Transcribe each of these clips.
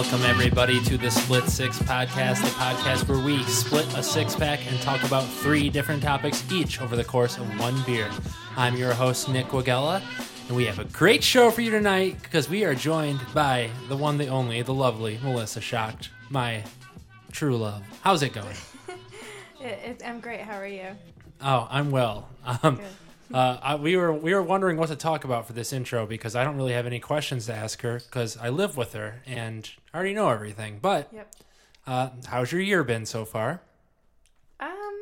Welcome, everybody, to the Split Six Podcast, the podcast where we split a six pack and talk about three different topics each over the course of one beer. I'm your host, Nick Wagella, and we have a great show for you tonight because we are joined by the one, the only, the lovely Melissa Schacht, my true love. How's it going? It, it, I'm great. How are you? Oh, I'm well. Um, Good. Uh, I, we were we were wondering what to talk about for this intro because I don't really have any questions to ask her because I live with her and I already know everything. But Yep. uh, how's your year been so far? Um,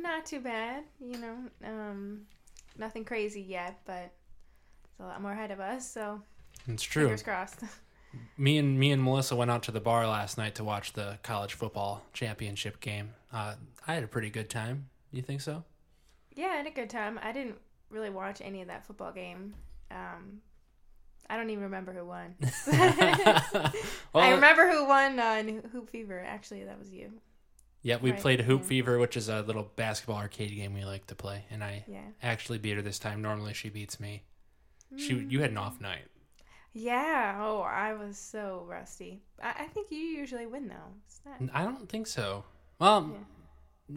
not too bad. You know, um, nothing crazy yet, but there's a lot more ahead of us. So It's true. fingers crossed. Me and me and Melissa went out to the bar last night to watch the college football championship game. Uh, I had a pretty good time. You think so? Yeah, I had a good time. I didn't really watch any of that football game. Um, I don't even remember who won. I remember who won on Hoop Fever. Actually, that was you. Yeah, we Right, played Hoop yeah. Fever, which is a little basketball arcade game we like to play, and I Yeah. actually beat her this time. Normally she beats me. She Mm. you had an off night. Yeah. Oh, I was so rusty. I, I think you usually win though. Not. I don't think so. Well,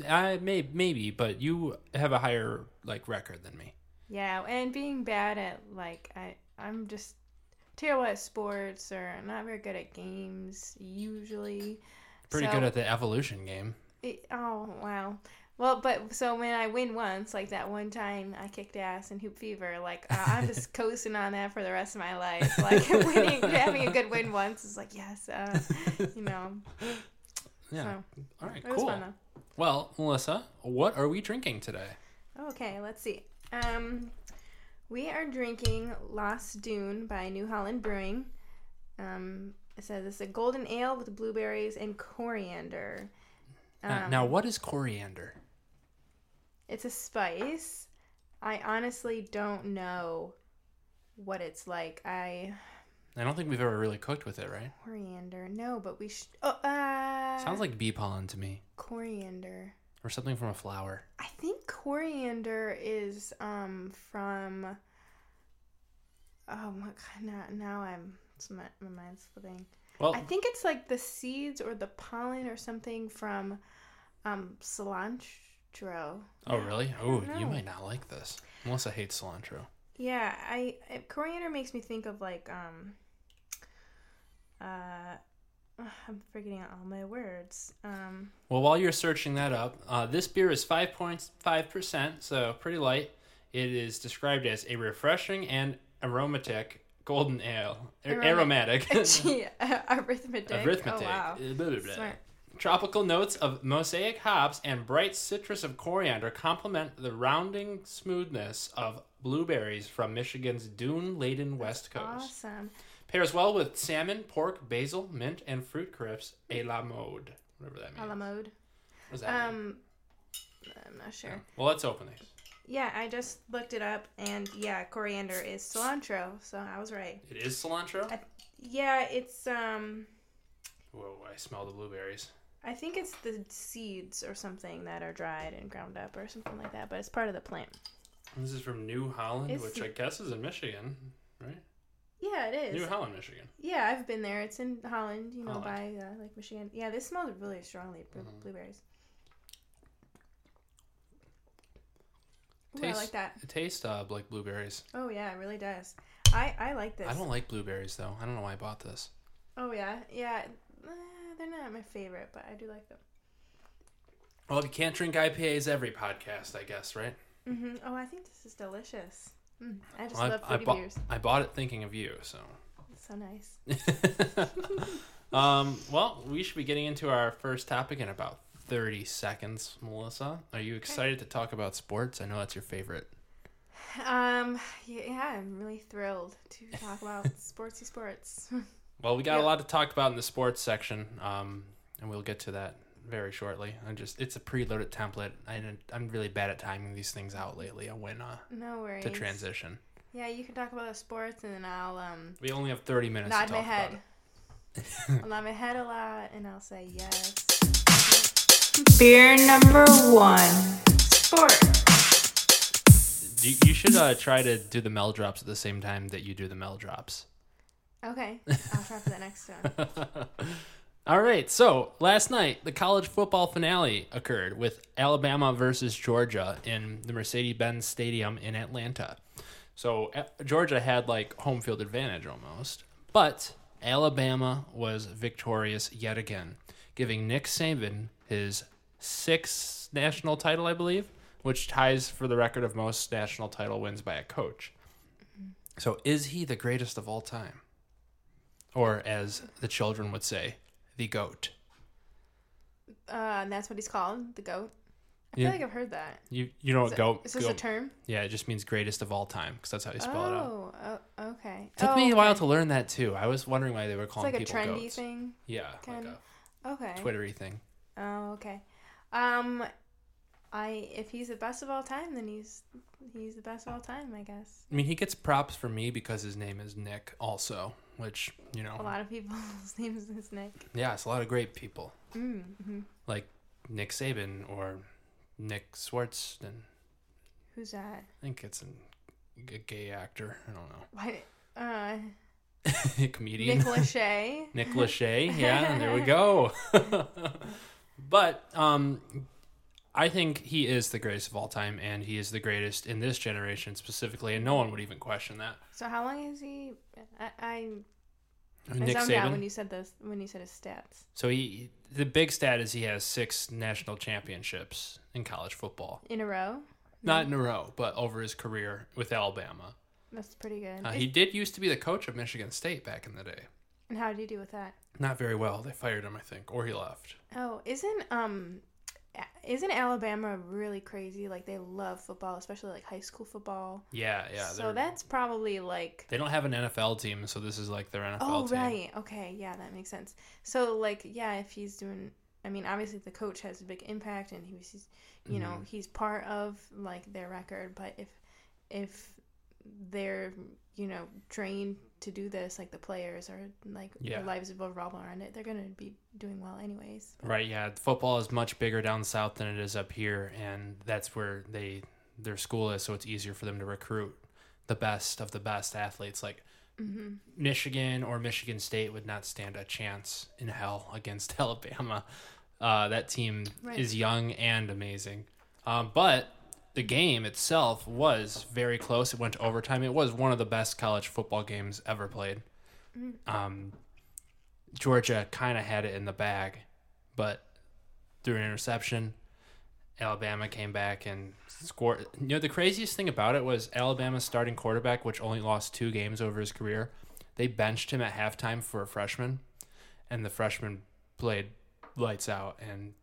I may maybe, but you have a higher like record than me. Yeah, and being bad at like I I'm just terrible at sports or not very good at games usually. Pretty So- good at the evolution game. it- oh wow. Well, but so when I win once, like that one time I kicked ass in Hoop Fever, like uh, I'm just coasting on that for the rest of my life. Like winning, having a good win once is like yes, uh, you know. Yeah. So All right. Cool. fun though. Well, Melissa, what are we drinking today? Okay, let's see. Um, we are drinking Lost Dune by New Holland Brewing. Um, it says it's a golden ale with blueberries and coriander. Uh, Um, now, what is coriander? It's a spice. I honestly don't know what it's like. I I don't think we've ever really cooked with it, right? coriander. No, but we should. Oh, uh, Sounds like bee pollen to me, coriander. or something from a flower. I think coriander is um from. Oh my god! Now, now I'm it's my, my mind's slipping. Well, I think it's like the seeds or the pollen or something from um cilantro. oh really? Oh, you know. might not like this. Melissa hates cilantro. Yeah, I, I coriander makes me think of like um uh I'm forgetting all my words. Um Well, while you're searching that up, uh, this beer is 5.5%, so pretty light. It is described as a refreshing and aromatic golden ale. Aromatic. gee, arithmetic. Arithmetic. Oh, wow. Blah, blah, blah. Smart. Tropical notes of mosaic hops and bright citrus of coriander complement the rounding smoothness of blueberries from Michigan's dune-laden west coast. Awesome. Pairs well with salmon, pork, basil, mint, and fruit crisps a la mode. Whatever that means. A la mode. What does that mean? Um I'm not sure. Well, let's open these. Yeah, I just looked it up and yeah, coriander is cilantro, so I was right. It is cilantro. I- Yeah, it's um Whoa! I smell the blueberries. I think it's the seeds or something that are dried and ground up or something like that, but it's part of the plant. This is from New Holland, It's- which I guess is in Michigan, right? Yeah, it is. New. Holland, Michigan. Yeah, I've been there. It's in Holland, you know, Holland. by uh, Lake Michigan. Yeah, this smells really strongly, bl- Mhm. blueberries. Ooh, I like that. It tastes uh, like blueberries. Oh yeah, it really does. I I like this. I don't like blueberries though. I don't know why I bought this. Oh yeah, yeah. Uh, they're not my favorite, but I do like them. Well, you can't drink IPAs every podcast, I guess, right? Mm-hmm. Oh, I think this is delicious. Mm, I just Well, love I, fruity bought, beers. I bought it thinking of you, so. It's so nice. um, well, we should be getting into our first topic in about 30 seconds, Melissa. Are you excited to talk about sports? I know that's your favorite. Um, yeah, I'm really thrilled to talk about sportsy sports. Well, we got a lot to talk about in the sports section, um, and we'll get to that very shortly. I'm just it's a preloaded template. I I'm really bad at timing these things out lately. on when uh, no worries. to transition. Yeah, you can talk about the sports, and then I'll um We only have 30 minutes nod to my talk head. about it. I'll nod my head a lot, and I'll say yes. Beer number one. Sport. You, you should uh, try to do the mel drops at the same time that you do the mel drops. Okay, I'll try for the next one. All right, so last night the college football finale occurred with Alabama versus Georgia in the Mercedes-Benz Stadium in Atlanta. So Georgia had like home field advantage almost, but Alabama was victorious yet again, giving Nick Saban his sixth national title, I believe, which ties for the record of most national title wins by a coach. So is he the greatest of all time? Or as the children would say, the goat. Uh, and that's what he's called, the goat. I Yeah. feel like I've heard that. You you know Is what it- goat? Is this goat- a term? Yeah, it just means greatest of all time because that's how you spell it out. Oh, oh, okay. Took oh, me a while okay. to learn that too. I was wondering why they were. It's calling like a people trendy goats. thing. Yeah, kind like Okay. a Twittery thing. Oh, okay. Um, I if he's the best of all time, then he's he's the best of all time, I guess. I mean, he gets props for me because his name is Nick, also, which you know, A lot of people's names is Nick. yeah, it's a lot of great people Mm, hmm like Nick Saban or Nick Swartz, and Who's that? I think it's an, a gay actor. I don't know. Why? Uh, comedian. Nick Lachey. Nick Lachey. Yeah, there we go. but um, I think he is the greatest of all time, and he is the greatest in this generation specifically, and no one would even question that. So how long is he? I I, I Nick zoned out when you said this when you said his stats So he, the big stat is he has six national championships in college football, in a row. not in a row, but over his career with Alabama. That's pretty good. Uh, he did used to be the coach of Michigan State back in the day. and how did you do with that? Not very well. They fired him, I think, or he left. Oh, isn't um, isn't Alabama really crazy? Like they love football, especially like high school football. Yeah, yeah. so that's probably like they don't have an NFL team, so this is like their NFL Oh team. right, okay, yeah, that makes sense. So like, yeah, if he's doing, I mean, obviously the coach has a big impact, and he's, you know, Mhm. he's part of like their record. But if if they're you know trained to do this, like the players or like Yeah. their lives revolve around it, they're gonna be doing well anyways. Right, yeah. Football is much bigger down south than it is up here, and that's where they their school is, so it's easier for them to recruit the best of the best athletes. Like hmm Michigan or Michigan State would not stand a chance in hell against Alabama. Uh, that team Right. is young and amazing, um, but the game itself was very close. It went to overtime. It was one of the best college football games ever played. Um, Georgia kind of had it in the bag, but through an interception, Alabama came back and scored. You know, the craziest thing about it was Alabama's starting quarterback, which only lost two games over his career. They benched him at halftime for a freshman, and the freshman played lights out and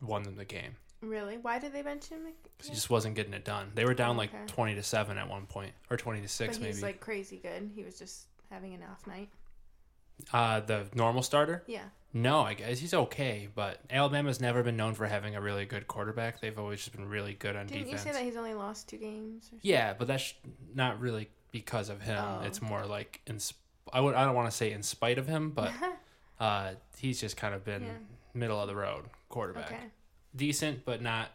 won them the game. Really? Why did they bench him? 'Cause he just wasn't getting it done. They were down like Okay. twenty to seven at one point, or twenty to six But he's maybe. like crazy good. He was just having an off night. uh, the normal starter. Yeah. No, I guess he's okay, but Alabama's never been known for having a really good quarterback. They've always just been really good on Didn't defense. you say that he's only lost two games? Or? Yeah, but that's not really because of him. Oh, it's more like in I would I don't want to say in spite of him, but uh, he's just kind of been Yeah. middle of the road quarterback. okay. Decent, but not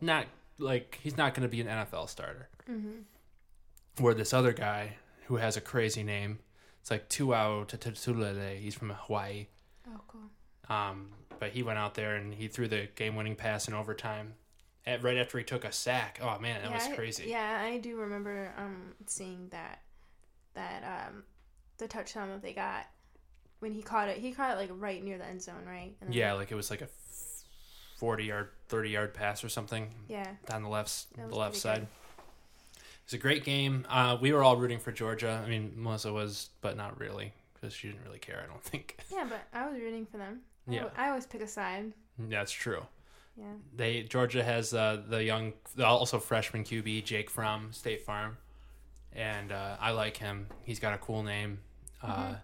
not like he's not going to be an NFL starter. hmm Where this other guy who has a crazy name, it's like Tuao Tatulele. He's from Hawaii. Oh, cool. Um, but he went out there and he threw the game-winning pass in overtime, at, right after he took a sack. Oh man, that yeah, was I- crazy. yeah, I do remember um seeing that that um the touchdown that they got when he caught it. He caught it like right near the end zone, right? Yeah, like it was like a f- forty-yard, thirty-yard pass or something Yeah. down the left, the left side. good. It was a great game. Uh, we were all rooting for Georgia. I mean, Melissa was, but not really because she didn't really care. I don't think. Yeah, but I was rooting for them. I Yeah. I always pick a side. That's true. Yeah. They Georgia has uh, the young, also freshman QB Jake from State Farm, and uh, I like him. He's got a cool name. Uh, he,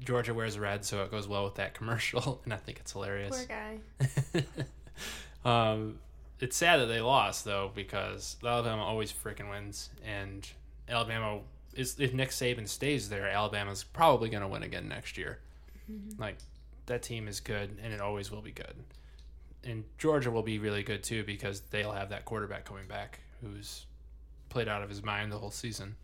Georgia wears red, so it goes well with that commercial, and I think it's hilarious. Poor guy. um, it's sad that they lost though, because Alabama always freaking wins, and Alabama is if Nick Saban stays there, Alabama's probably going to win again next year. Like that team is good, and it always will be good. And Georgia will be really good too because they'll have that quarterback coming back who's played out of his mind the whole season.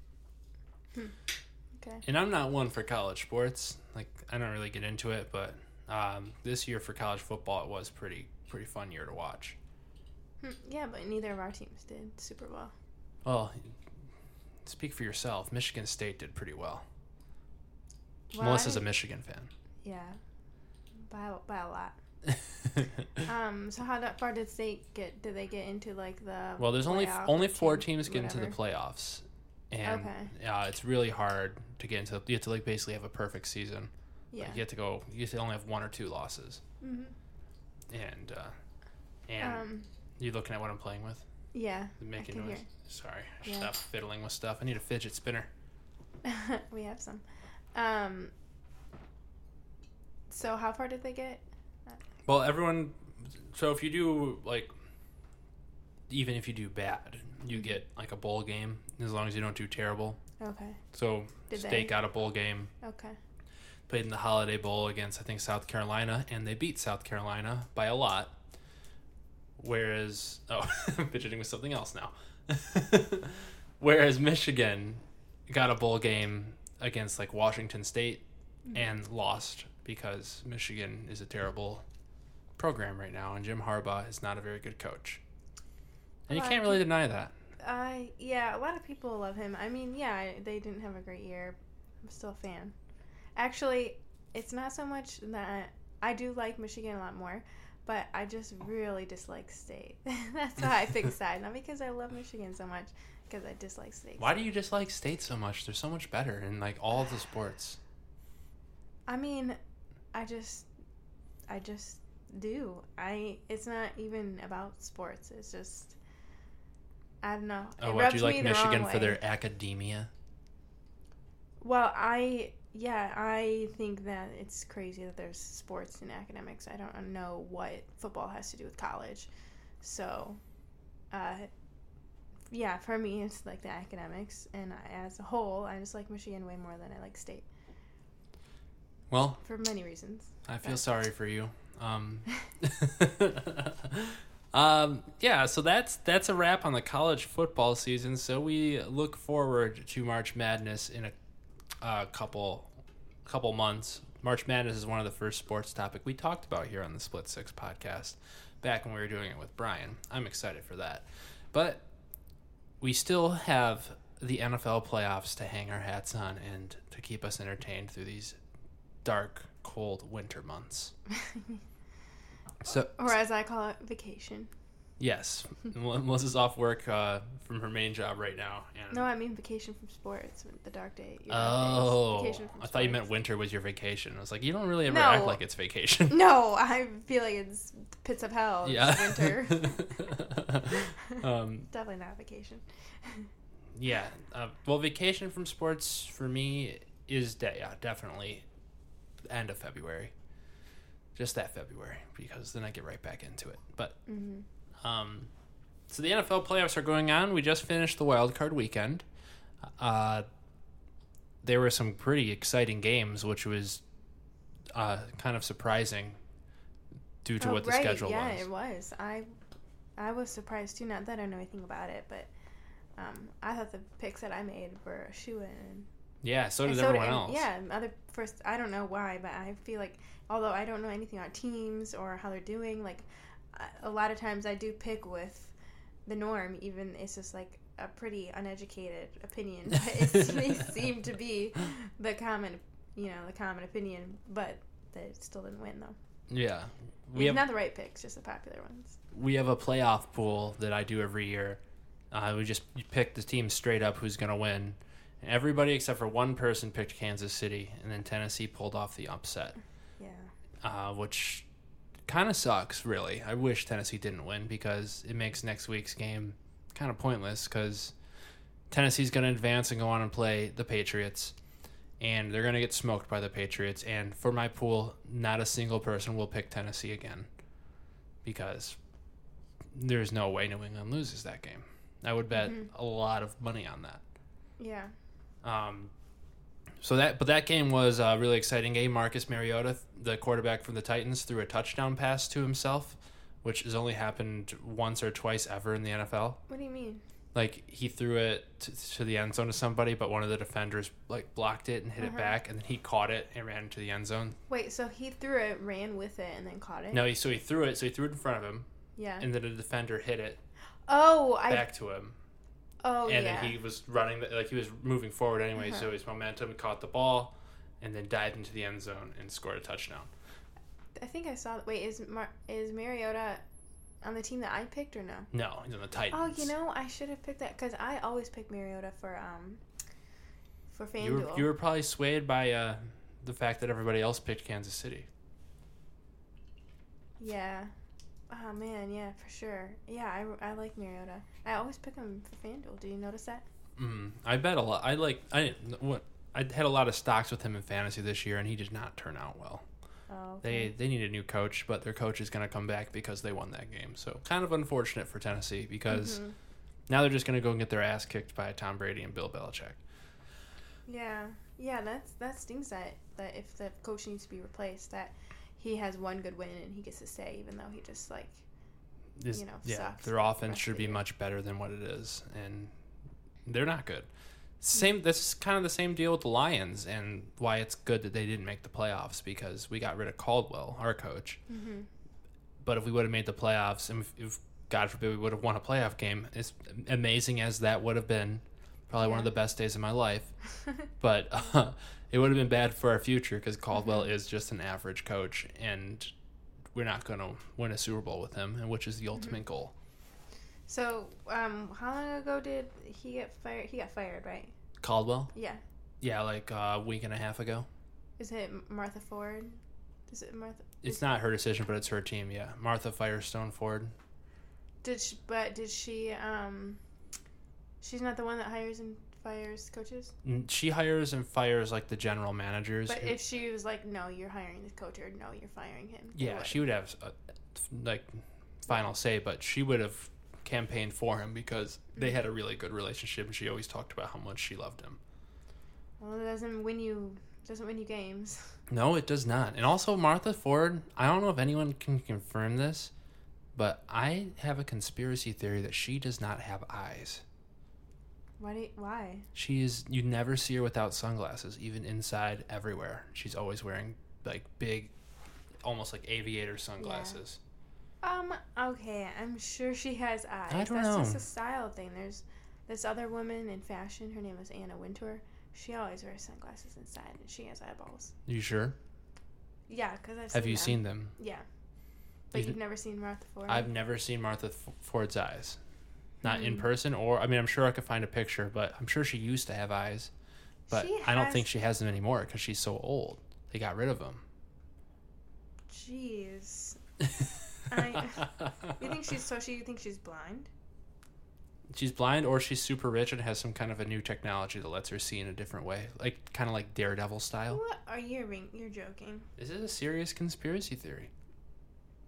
Okay. And I'm not one for college sports. Like I don't really get into it, but um, this year for college football, it was pretty pretty fun year to watch. Hmm, Yeah, but neither of our teams did super well. Well, speak for yourself. Michigan State did pretty well. Well, Melissa's a I- Michigan fan. Yeah, by a- by a lot. Um. So how that far did state get? Did they get into like the? well, there's only only four teams get into the playoffs, and Okay. uh, it's really hard to get into. You have to like basically have a perfect season. Yeah. Like, you have to go. You have to only have one or two losses, hmm and uh, and Um. you looking at what I'm playing with? Yeah. Making noise. hear. Sorry, I Yeah. stop fiddling with stuff. I need a fidget spinner. we have some. Um. So how far did they get? Well, everyone. So if you do like, even if you do bad, you get like a bowl game as long as you don't do terrible. Okay. So Did State they? got a bowl game, Okay. played in the Holiday Bowl against I think South Carolina, and they beat South Carolina by a lot. Whereas, oh, I'm fidgeting with something else now. Whereas Michigan got a bowl game against like Washington State Mm-hmm. and lost because Michigan is a terrible program right now, and Jim Harbaugh is not a very good coach. And you can't really deny that. I yeah, a lot of people love him. I mean, yeah, they didn't have a great year. I'm still a fan. Actually, it's not so much that I do like Michigan a lot more, but I just really dislike State. That's why I picked side, not because I love Michigan so much, because I dislike State. Why do you dislike State so much? They're so much better in like all the sports. I mean, I just, I just do. I. It's not even about sports. It's just. I don't know. Oh, what? Do you like Michigan for their academia? Well, I yeah, I think that it's crazy that there's sports and academics. I don't know what football has to do with college. So, uh, yeah, for me, it's like the academics, and as a whole, I just like Michigan way more than I like State Well, for many reasons. I feel But- sorry for you. Um, um, yeah, so that's that's a wrap on the college football season. So we look forward to March Madness in a uh, couple couple months. March Madness is one of the first sports topic we talked about here on the Split Six podcast back when we were doing it with Brian. I'm excited for that, but we still have the NFL playoffs to hang our hats on and to keep us entertained through these dark, cold winter months. So, Or as I call it, vacation. yes, Mel- Melissa's off work uh, from her main job right now. No, I mean vacation from sports. The dark day. your dark days. oh, Vacation I thought you meant winter was your vacation. I was like, you don't really ever No. act like it's vacation. No, I feel like it's pits of hell. Yeah. winter. um, Definitely not vacation. yeah. Uh, well, vacation from sports for me is de- yeah, definitely end of February. Just that February because then I get right back into it. But hmm Um, so the NFL playoffs are going on. We just finished the wild card weekend. Uh, there were some pretty exciting games, which was uh, kind of surprising due to Oh, what the right. schedule yeah, was. Yeah, it was. I I was surprised too. Not that I know anything about it, but um, I thought the picks that I made were a shoe in. Yeah, so And did so everyone else. Yeah, other first. I don't know why, but I feel like although I don't know anything about teams or how they're doing, like a lot of times I do pick with the norm. Even it's just like a pretty uneducated opinion, but it's, they seem to be the common, you know, the common opinion. But they still didn't win though. Yeah. We We have not the right picks, just the popular ones. we have a playoff pool that I do every year. Uh, we just pick the team straight up who's going to win. Everybody except for one person picked Kansas City, and then Tennessee pulled off the upset. Uh, which kind of sucks, really. I wish Tennessee didn't win because it makes next week's game kind of pointless because Tennessee's going to advance and go on and play the Patriots, and they're going to get smoked by the Patriots. And for my pool, not a single person will pick Tennessee again because there's no way New England loses that game. I would bet Mhm. a lot of money on that. Yeah. Um, so that, but that game was a really exciting game. Marcus Mariota, the quarterback from the Titans, threw a touchdown pass to himself, which has only happened once or twice ever in the NFL. What do you mean? like he threw it to, to the end zone to somebody, but one of the defenders like blocked it and hit Uh-huh. it back, and then he caught it and ran into the end zone. Wait, so he threw it, ran with it, and then caught it? No, he, so he threw it. So he threw it in front of him, Yeah. and then a defender hit it oh, I. back to him, oh, and yeah. then he was running the, like he was moving forward anyway. So Uh-huh. his momentum caught the ball, and then dived into the end zone and scored a touchdown. I think I saw. Wait, is Mar- is Mariota on the team that I picked or no? No, he's on the Titans. Oh, you know, I should have picked that because I always pick Mariota for um for FanDuel. you were, you were probably swayed by uh, the fact that everybody else picked Kansas City. Yeah. Oh man, yeah, for sure. Yeah, I, I like Mariota. I always pick him for FanDuel. Do you notice that? Mm, I bet a lot. I like. I didn't. What I had a lot of stocks with him in fantasy this year, and he did not turn out well. Oh. They they need a new coach, but their coach is going to come back because they won that game. So kind of unfortunate for Tennessee because Mhm. now they're just going to go and get their ass kicked by Tom Brady and Bill Belichick. Yeah, yeah, that's that stings that that if the coach needs to be replaced, that he has one good win and he gets to stay, even though he just like You know, yeah, sucks their offense should be much better than what it is, and they're not good. Same. This is kind of the same deal with the Lions, and why it's good that they didn't make the playoffs because we got rid of Caldwell, our coach. Mhm. But if we would have made the playoffs, and if, if God forbid we would have won a playoff game, as amazing as that would have been, probably one of the best days of my life. But uh, it would have been bad for our future because Caldwell Mm-hmm. is just an average coach, and we're not going to win a Super Bowl with him, and which is the Mm-hmm. ultimate goal. So, um, how long ago did he get fired? He got fired, right? Caldwell, Yeah. yeah, like uh, a week and a half ago. Is it Martha Ford? Is it Martha? It's not her decision, but it's her team. Yeah, Martha Firestone Ford. Did she, but did she? Um, she's not the one that hires and fires coaches. She hires and fires like the general managers. But who- if she was like, "No, you're hiring this coach," or "No, you're firing him," Yeah, would. she would have uh, like final say, but she would have campaigned for him because they had a really good relationship, and she always talked about how much she loved him. Well, it doesn't win you. Doesn't win you games. No, it does not. And also, Martha Ford. I don't know if anyone can confirm this, but I have a conspiracy theory that she does not have eyes. Why? Do you, why? She is. You never see her without sunglasses, even inside, everywhere. She's always wearing like big, almost like aviator sunglasses. Um. Okay, I'm sure she has eyes. I don't That's just a style thing. There's this other woman in fashion. Her name is Anna Wintour. She always wears sunglasses inside, and she has eyeballs. You sure? Yeah, because I've Have seen you them. seen them? Yeah. But You've- you've never seen Martha Ford. I've never seen Martha Ford's eyes, not in Hmm. person, or I mean, I'm sure I could find a picture, but I'm sure she used to have eyes, but She I don't has- think she has them anymore because she's so old. They got rid of them. Jeez. I- You think she's so? She you think she's blind? she's blind, or she's super rich and has some kind of a new technology that lets her see in a different way, like kind of like Daredevil style. What are you? You're joking. Is it a serious conspiracy theory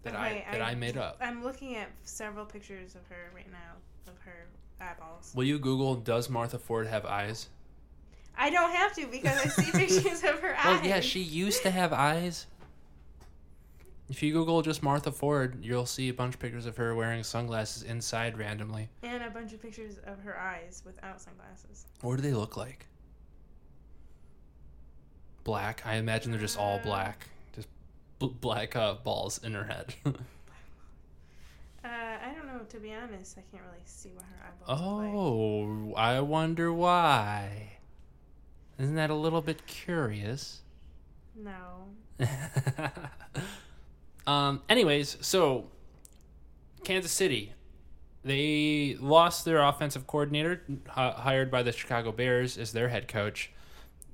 that Okay, I that I, made up? I'm looking at several pictures of her right now of her eyeballs. Will you Google does Martha Ford have eyes? I don't have to because I see pictures of her eyes. Well, yeah, she used to have eyes. If you Google just Martha Ford, you'll see a bunch of pictures of her wearing sunglasses inside randomly. and a bunch of pictures of her eyes without sunglasses. What do they look like? Black. I imagine they're just all Uh, black. Just bl- black uh, balls in her head. Uh, I don't know. To be honest, I can't really see what her eyeballs like. oh, I wonder why. Isn't that a little bit curious? No. um. Anyways, so Kansas City, they lost their offensive coordinator, h- hired by the Chicago Bears as their head coach.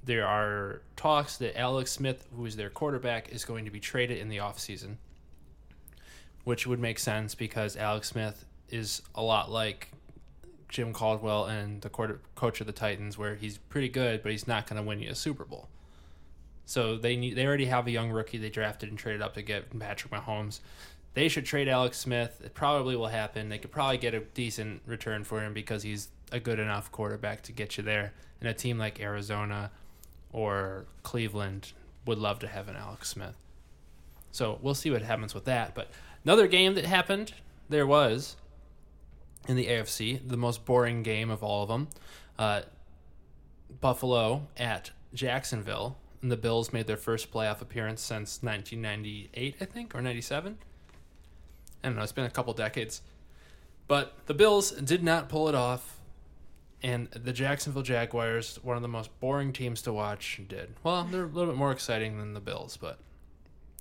There are talks that Alex Smith, who is their quarterback, is going to be traded in the offseason, which would make sense because Alex Smith is a lot like Jim Caldwell and the quarter, coach of the Titans, where he's pretty good, but he's not going to win you a Super Bowl. So they need they already have a young rookie they drafted and traded up to get Patrick Mahomes. They should trade Alex Smith. It probably will happen. They could probably get a decent return for him because he's a good enough quarterback to get you there. And a team like Arizona or Cleveland would love to have an Alex Smith. So we'll see what happens with that. But another game that happened, there was in the AFC, the most boring game of all of them. Uh, Buffalo at Jacksonville, and the Bills made their first playoff appearance since 1998, I think, or 97. I don't know. It's been a couple decades, but the Bills did not pull it off. And the Jacksonville Jaguars, one of the most boring teams to watch, did. Well, they're a little bit more exciting than the Bills, but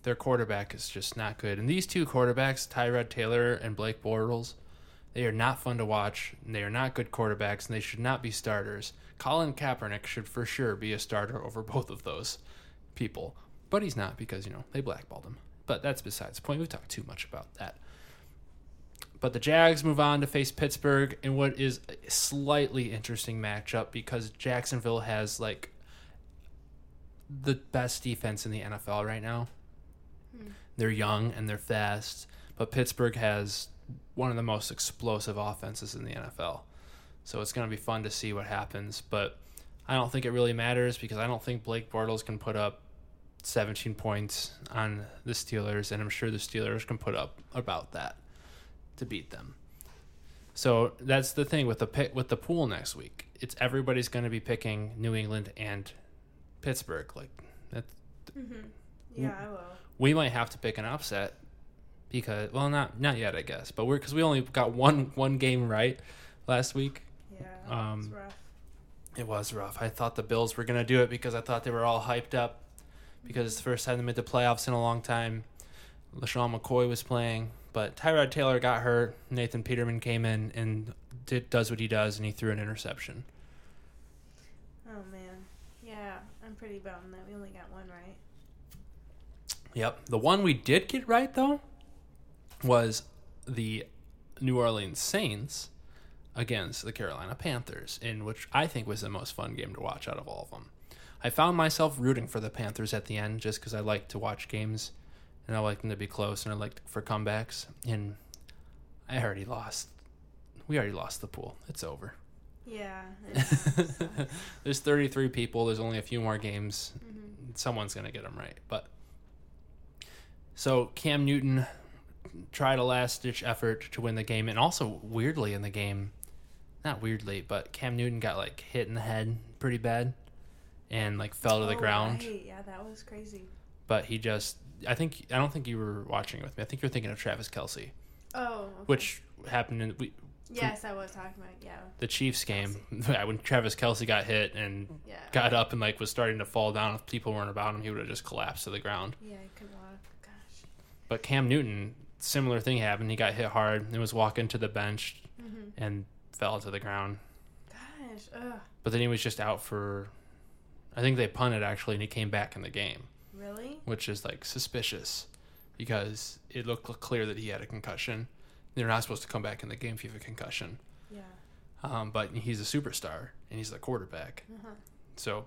their quarterback is just not good. And these two quarterbacks, Tyrod Taylor and Blake Bortles, they are not fun to watch. They are not good quarterbacks, and they should not be starters. Colin Kaepernick should for sure be a starter over both of those people, but he's not because you know they blackballed him. But that's besides the point. We've talked too much about that. But the Jags move on to face Pittsburgh in what is a slightly interesting matchup because Jacksonville has like the best defense in the NFL right now. Mm-hmm. They're young and they're fast, but Pittsburgh has one of the most explosive offenses in the NFL. So it's going to be fun to see what happens, but I don't think it really matters because I don't think Blake Bortles can put up 17 points on the Steelers, and I'm sure the Steelers can put up about that to beat them. So that's the thing with the pick with the pool next week. It's everybody's going to be picking New England and Pittsburgh. Like that, mm-hmm. mm. Yeah, I will. We might have to pick an upset because well, not not yet, I guess. But we're because we only got one one game right last week. Yeah, Um, rough. It was rough. I thought the Bills were going to do it because I thought they were all hyped up because it's the first time they made the playoffs in a long time. LeSean McCoy was playing, but Tyrod Taylor got hurt. Nathan Peterman came in and did, does what he does, and he threw an interception. Oh man, yeah, I'm pretty bummed that we only got one. Yep. The one we did get right, though, was the New Orleans Saints against the Carolina Panthers, in which I think was the most fun game to watch out of all of them. I found myself rooting for the Panthers at the end just because I like to watch games and I like them to be close and I like for comebacks. And I already lost. We already lost the pool. It's over. Yeah. it's- There's 33 people. There's only a few more games. mhm. Someone's going to get them right. But so Cam Newton tried a last ditch effort to win the game. And also, weirdly, in the game, not weirdly, but Cam Newton got like hit in the head pretty bad and like fell to the Oh, ground. right. Yeah, that was crazy. But he just, I think, I don't think you were watching with me. I think you're thinking of Travis Kelce, Oh. okay. which happened in we, Yes, I was talking about. Yeah. the Chiefs game when Travis Kelce got hit and Yeah. got up and like was starting to fall down. If people weren't about him, he would have just collapsed to the ground. Yeah, I could. But Cam Newton, similar thing happened. He got hit hard and was walking to the bench Mhm. and fell to the ground. Gosh. Ugh. But then he was just out for, I think they punted actually, and he came back in the game, Really? which is like suspicious because it looked clear that he had a concussion. They're not supposed to come back in the game if you have a concussion. Yeah. Um, but he's a superstar and he's the quarterback. Uh-huh. So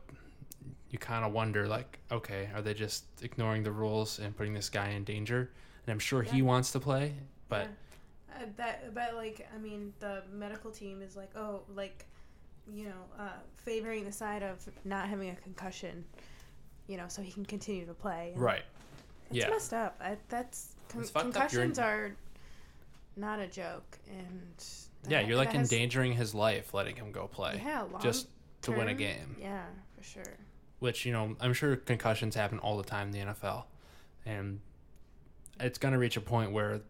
you kind of wonder, like, okay, are they just ignoring the rules and putting this guy in danger? And I'm sure he wants to play, but Yeah. Uh, that, but like, I mean, the medical team is like, oh, like, you know, uh, favoring the side of not having a concussion, you know, so he can continue to play. And right, It's yeah, messed up. I, that's con- fucked up. Concussions are not a joke, and yeah. You're like that has- endangering his life, letting him go play yeah, long just to win a game. Yeah, for sure. Which you know, I'm sure concussions happen all the time in the NFL, and it's going to reach a point where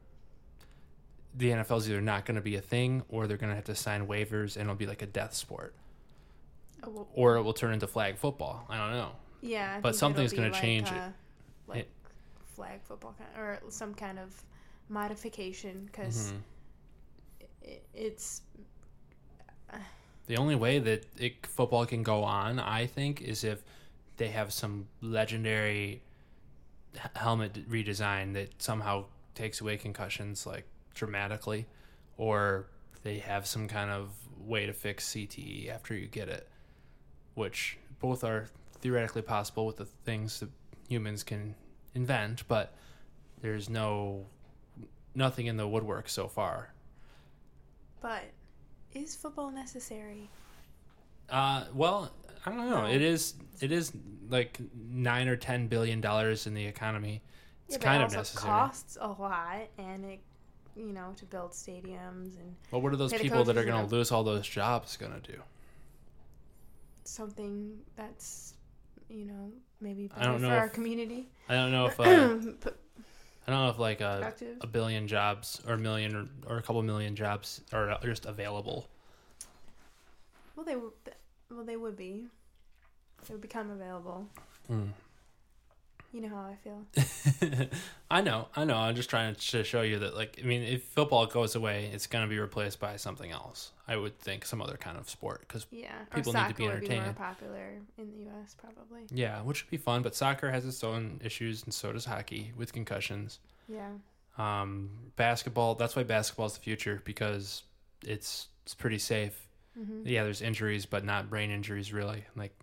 the NFL is either not going to be a thing, or they're going to have to sign waivers, and it'll be like a death sport, Oh, or it will turn into flag football. I don't know. yeah, I but something's it'll be gonna change it. uh, like flag football kind or some kind of modification because Mhm. it, it's The only way that it, football can go on, I think, is if they have some legendary helmet redesign that somehow takes away concussions like dramatically, or they have some kind of way to fix CTE after you get it, which both are theoretically possible with the things that humans can invent, but there's no nothing in the woodwork so far. but is football necessary? Uh, well, I don't know. No. It is. It is like nine or ten billion dollars in the economy. It's yeah, but kind it of necessary. costs a lot, and it you know, to build stadiums and Well, what are those people that are going to lose all those jobs going to do? something that's, you know, maybe I don't for know our community. I don't know if uh, P- I don't know if like a, a billion jobs or a million or, or a couple million jobs are just available. Well, they would. Well, they would be. They would become available. Hmm. You know how I feel. I know, I know. I'm just trying to show you that, like, I mean, if football goes away, it's going to be replaced by something else. I would think some other kind of sport because Yeah, People need to be entertained. would be more popular in the U.S. Probably. yeah, which would be fun. But soccer has its own issues, and so does hockey with concussions. Yeah. Um, basketball. That's why basketball is the future because it's it's pretty safe. Hmm Yeah, there's injuries, but not brain injuries really. Like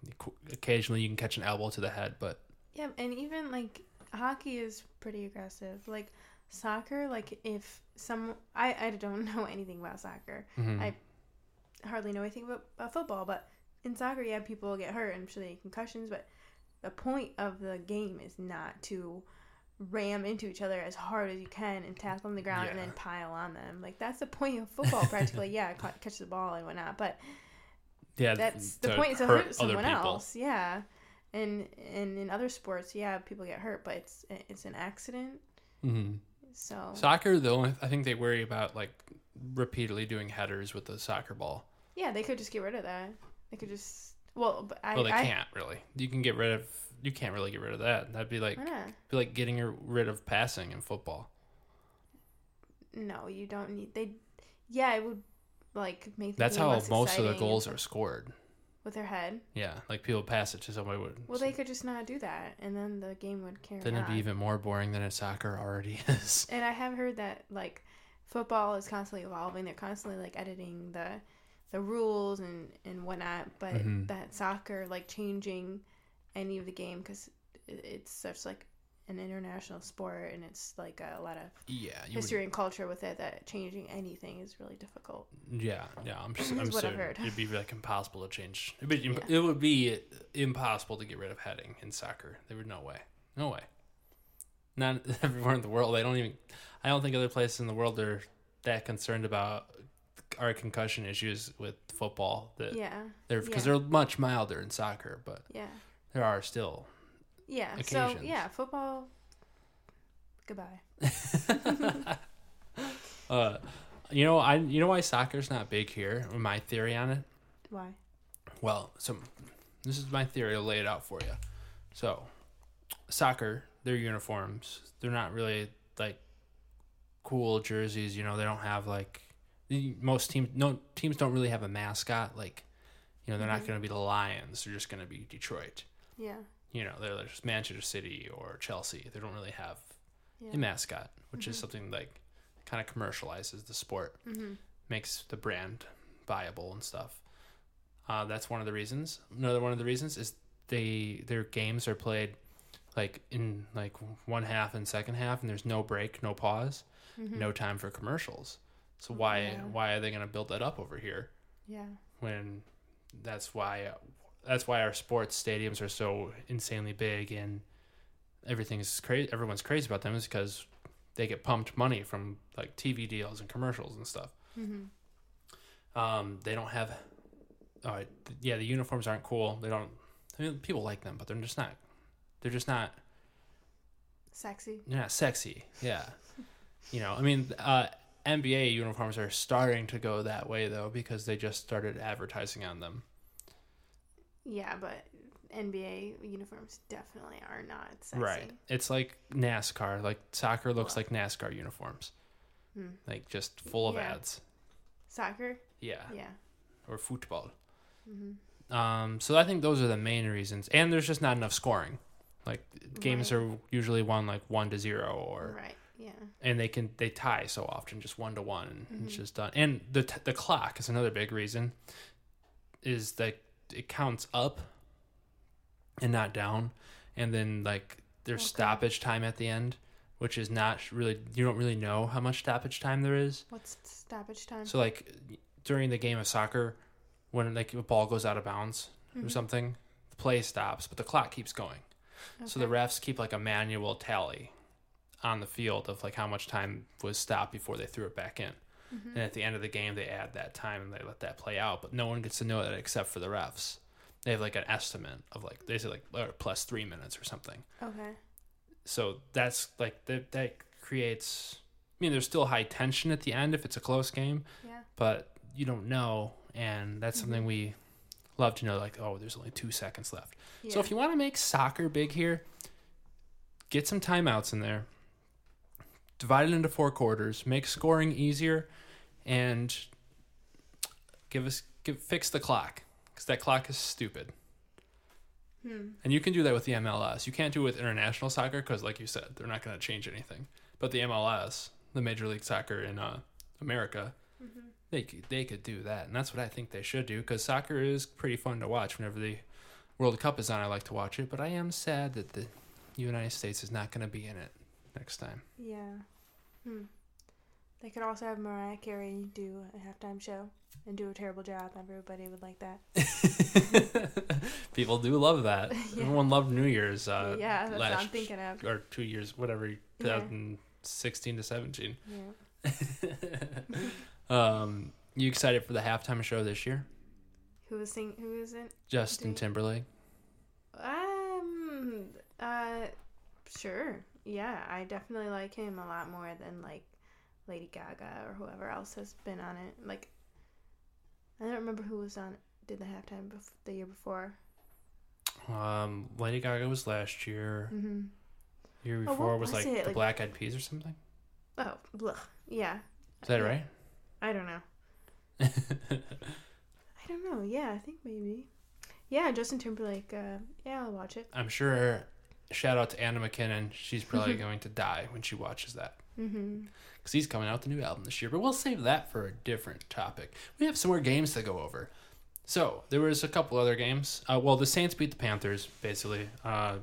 occasionally you can catch an elbow to the head, but Yeah, and even like hockey is pretty aggressive. Like soccer, like if some I I don't know anything about soccer. mhm. I hardly know anything about, about football, but in soccer, yeah, people get hurt and I'm sure they get concussions. But the point of the game is not to ram into each other as hard as you can and tackle on the ground and then pile on them. Like that's the point of football, practically. yeah, ca- catch the ball and whatnot, but yeah, that's the point is to hurt someone else. Yeah, and and in other sports, yeah, people get hurt, but it's it's an accident. hmm So Soccer, the only I think they worry about like repeatedly doing headers with the soccer ball. yeah, they could just get rid of that. They could just well, but I, well, they I, can't really. You can get rid of. You can't really get rid of that. That'd be like be like getting rid of passing in football. No, you don't need they. Yeah, it would like make. That's how most of the goals are scored. with their head. Yeah, like people pass it to somebody would. Well, they could just not do that, and then the game would carry then it'd be even more boring than a soccer already is. And I have heard that like football is constantly evolving. They're constantly like editing the the rules and and whatnot. But Mhm. that soccer like changing any of the game because it's such like an international sport and it's like a lot of Yeah, you would- history and culture with it that changing anything is really difficult. Yeah, yeah, I'm. Is I'm what I've heard. it'd be like impossible to change. It'd be, Yeah. It would be impossible to get rid of heading in soccer. There would no way, no way. Not everywhere in the world. I don't even. I don't think other places in the world are that concerned about our concussion issues with football. That Yeah, they're because yeah. they're much milder in soccer, but yeah, there are still. yeah. So yeah, football. Goodbye. Uh, you know, I you know why soccer's not big here. My theory on it. Why? Well, so this is my theory. I'll lay it out for you. So, soccer, their uniforms, they're not really like cool jerseys. You know, they don't have like most teams. No teams don't really have a mascot. Like, you know, they're not Mhm. going to be the Lions. They're just going to be Detroit. Yeah, You know, they're just Manchester City or Chelsea. They don't really have yeah. a mascot, which is Mhm. something like kind of commercializes the sport Mm-hmm. makes the brand viable and stuff. Uh, that's one of the reasons. Another one of the reasons is they their games are played like in like one half and second half, and there's no break, no pause, Mm-hmm. no time for commercials. So why Yeah. why are they going to build that up over here Yeah. when that's why that's why our sports stadiums are so insanely big and everything's crazy. Everyone's crazy about them is because they get pumped money from like TV deals and commercials and stuff. Mm-hmm. Um, they don't have. Uh, yeah, the uniforms aren't cool. They don't. I mean, people like them, but they're just not. They're just not. Sexy. They're not sexy. Yeah. you know, I mean, uh, NBA uniforms are starting to go that way though because they just started advertising on them. Yeah, but NBA uniforms definitely are not sexy. Right. It's like NASCAR. Like soccer looks like NASCAR uniforms. Hmm. Like just full of Yeah. ads. Soccer. Yeah. Yeah. Or football. Mm-hmm. Um, so I think those are the main reasons. And there's just not enough scoring. Like games Right. are usually won like one to zero or Right. Yeah. and they can they tie so often just one to one and it's Mhm. just done. And the t- the clock is another big reason is that it counts up and not down and then like there's Okay. stoppage time at the end which is not really you don't really know how much stoppage time there is. What's stoppage time? So like during the game of soccer when like a ball goes out of bounds or Mhm. something, the play stops, but the clock keeps going. So the refs keep like a manual tally on the field of like how much time was stopped before they threw it back in. Mm-hmm. And at the end of the game, they add that time and they let that play out. But no one gets to know that except for the refs. They have like an estimate of like they say like plus three minutes or something. Okay. So that's like that that creates. I mean, there's still high tension at the end if it's a close game, Yeah. but you don't know, and that's something Mhm. we love to know. Like, oh, there's only two seconds left. Yeah. So if you want to make soccer big here, get some timeouts in there. Divide it into four quarters. Make scoring easier, and give us give fix the clock because that clock is stupid. Hmm. And you can do that with the MLS. You can't do it with international soccer because, like you said, they're not going to change anything. But the MLS, the Major League Soccer in uh, America, Mm-hmm. they could they could do that, and that's what I think they should do because soccer is pretty fun to watch. Whenever the World Cup is on, I like to watch it. But I am sad that the United States is not going to be in it next time. Yeah. Hmm. They could also have Mariah Carey do a halftime show and do a terrible job. Everybody would like that. People do love that. Yeah. Everyone loved New Year's. Uh, yeah, that's what I'm thinking of. or two years, whatever, Yeah. 2016 to 17. Yeah. um, you excited for the halftime show this year? Who was sing? Who is it? Justin Timberlake. Um. Uh. Sure. Yeah, I definitely like him a lot more than like Lady Gaga or whoever else has been on it. Like, I don't remember who was on did the halftime bef- the year before. Um, Lady Gaga was last year. Mm-hmm. Year Oh, before was was like it? the Like- Black Eyed Peas or something. Oh, blech. Yeah. Is that Yeah. right? I don't know. I don't know. Yeah, I think maybe. Yeah, Justin Timberlake. Uh, yeah, I'll watch it. I'm sure. Shout out to Anna McKinnon. She's probably going to die when she watches that Mm-hmm. because he's coming out with the new album this year. But we'll save that for a different topic. We have some more games to go over. So there was a couple other games. Uh, well, the Saints beat the Panthers basically. Uh,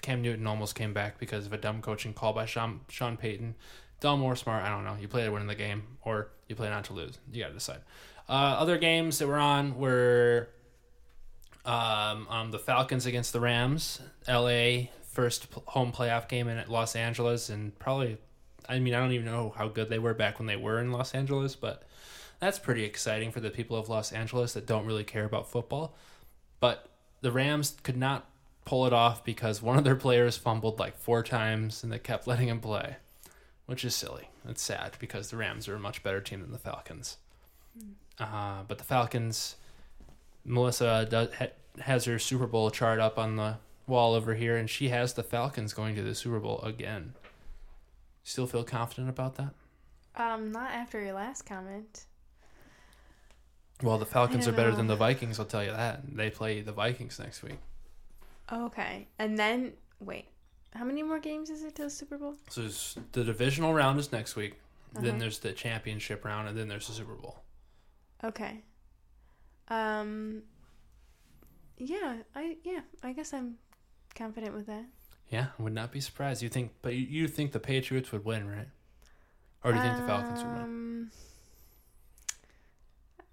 Cam Newton almost came back because of a dumb coaching call by Sean, Sean Payton. Dumb or smart, I don't know. You play to win the game, or you play not to lose. You got to decide. Uh, other games that were on were um, um, the Falcons against the Rams. L.A. first home playoff game in Los Angeles, and probably, I mean, I don't even know how good they were back when they were in Los Angeles, but that's pretty exciting for the people of Los Angeles that don't really care about football. But the Rams could not pull it off because one of their players fumbled like four times, and they kept letting him play, which is silly. It's sad because the Rams are a much better team than the Falcons. Uh, but the Falcons, Melissa does, ha- has her Super Bowl chart up on the wall over here, and she has the Falcons going to the Super Bowl again. Still feel confident about that? Um, not after your last comment. Well, the Falcons are better know. than the Vikings. I'll tell you that. They play the Vikings next week. Okay, and then wait, how many more games is it to the Super Bowl? So the divisional round is next week. Uh-huh. Then there's the championship round, and then there's the Super Bowl. Okay. Um. Yeah, I yeah, I guess I'm confident with that. Yeah, I would not be surprised. You think, but you, you think the Patriots would win, right? Or do you think the Falcons would win? Um,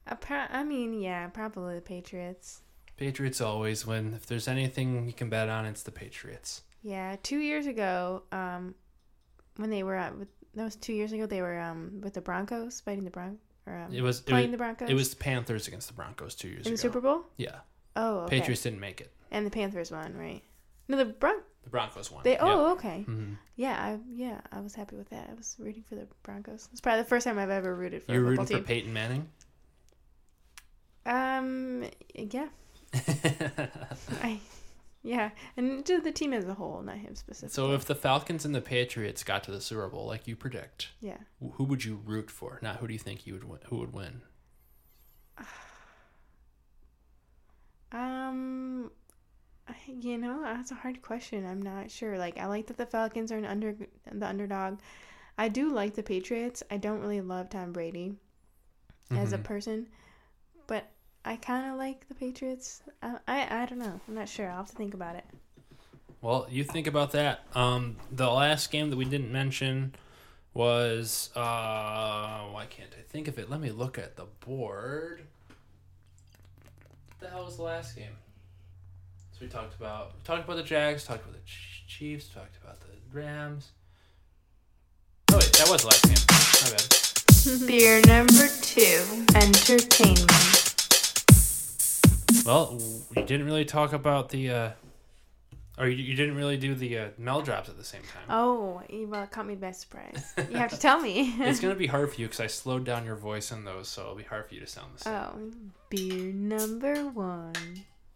appar- I mean, yeah, probably the Patriots. Patriots always win. If there's anything you can bet on, it's the Patriots. Yeah, two years ago, um, when they were at with that was two years ago. They were um with the Broncos fighting the Bron or um, It was it playing was, the Broncos. it was the Panthers against the Broncos two years in ago. In the Super Bowl. Yeah, Oh, okay. Patriots didn't make it. and the Panthers won, right? No, the Bron. The Broncos won. They Yep. oh okay. Mhm. Yeah, I yeah I was happy with that. I was rooting for the Broncos. It's probably the first time I've ever rooted for You're a rooting football for team. Peyton Manning. Um, yeah, I yeah, and to the team as a whole, not him specifically. so if the Falcons and the Patriots got to the Super Bowl, like you predict, yeah, who would you root for? Not who do you think you would win, who would win? um, I, you know that's a hard question. I'm not sure. Like I like that the Falcons are an under the underdog. I do like the Patriots. I don't really love Tom Brady as a Mhm. person, but I kind of like the Patriots. I, I I don't know. I'm not sure. I'll have to think about it. Well, you think about that. Um, the last game that we didn't mention was uh, why can't I think of it? Let me look at the board. What the hell was the last game? So we talked about we talked about the Jags, talked about the Chiefs, talked about the Rams. Oh wait, that was the last game. My bad. Beer number two, entertainment. Well, you didn't really talk about the, uh, or you, you didn't really do the uh, Mel drops at the same time. Oh, you well, caught me by surprise. You have to tell me. It's gonna be hard for you because I slowed down your voice in those, so it'll be hard for you to sound the same. oh, beer number one.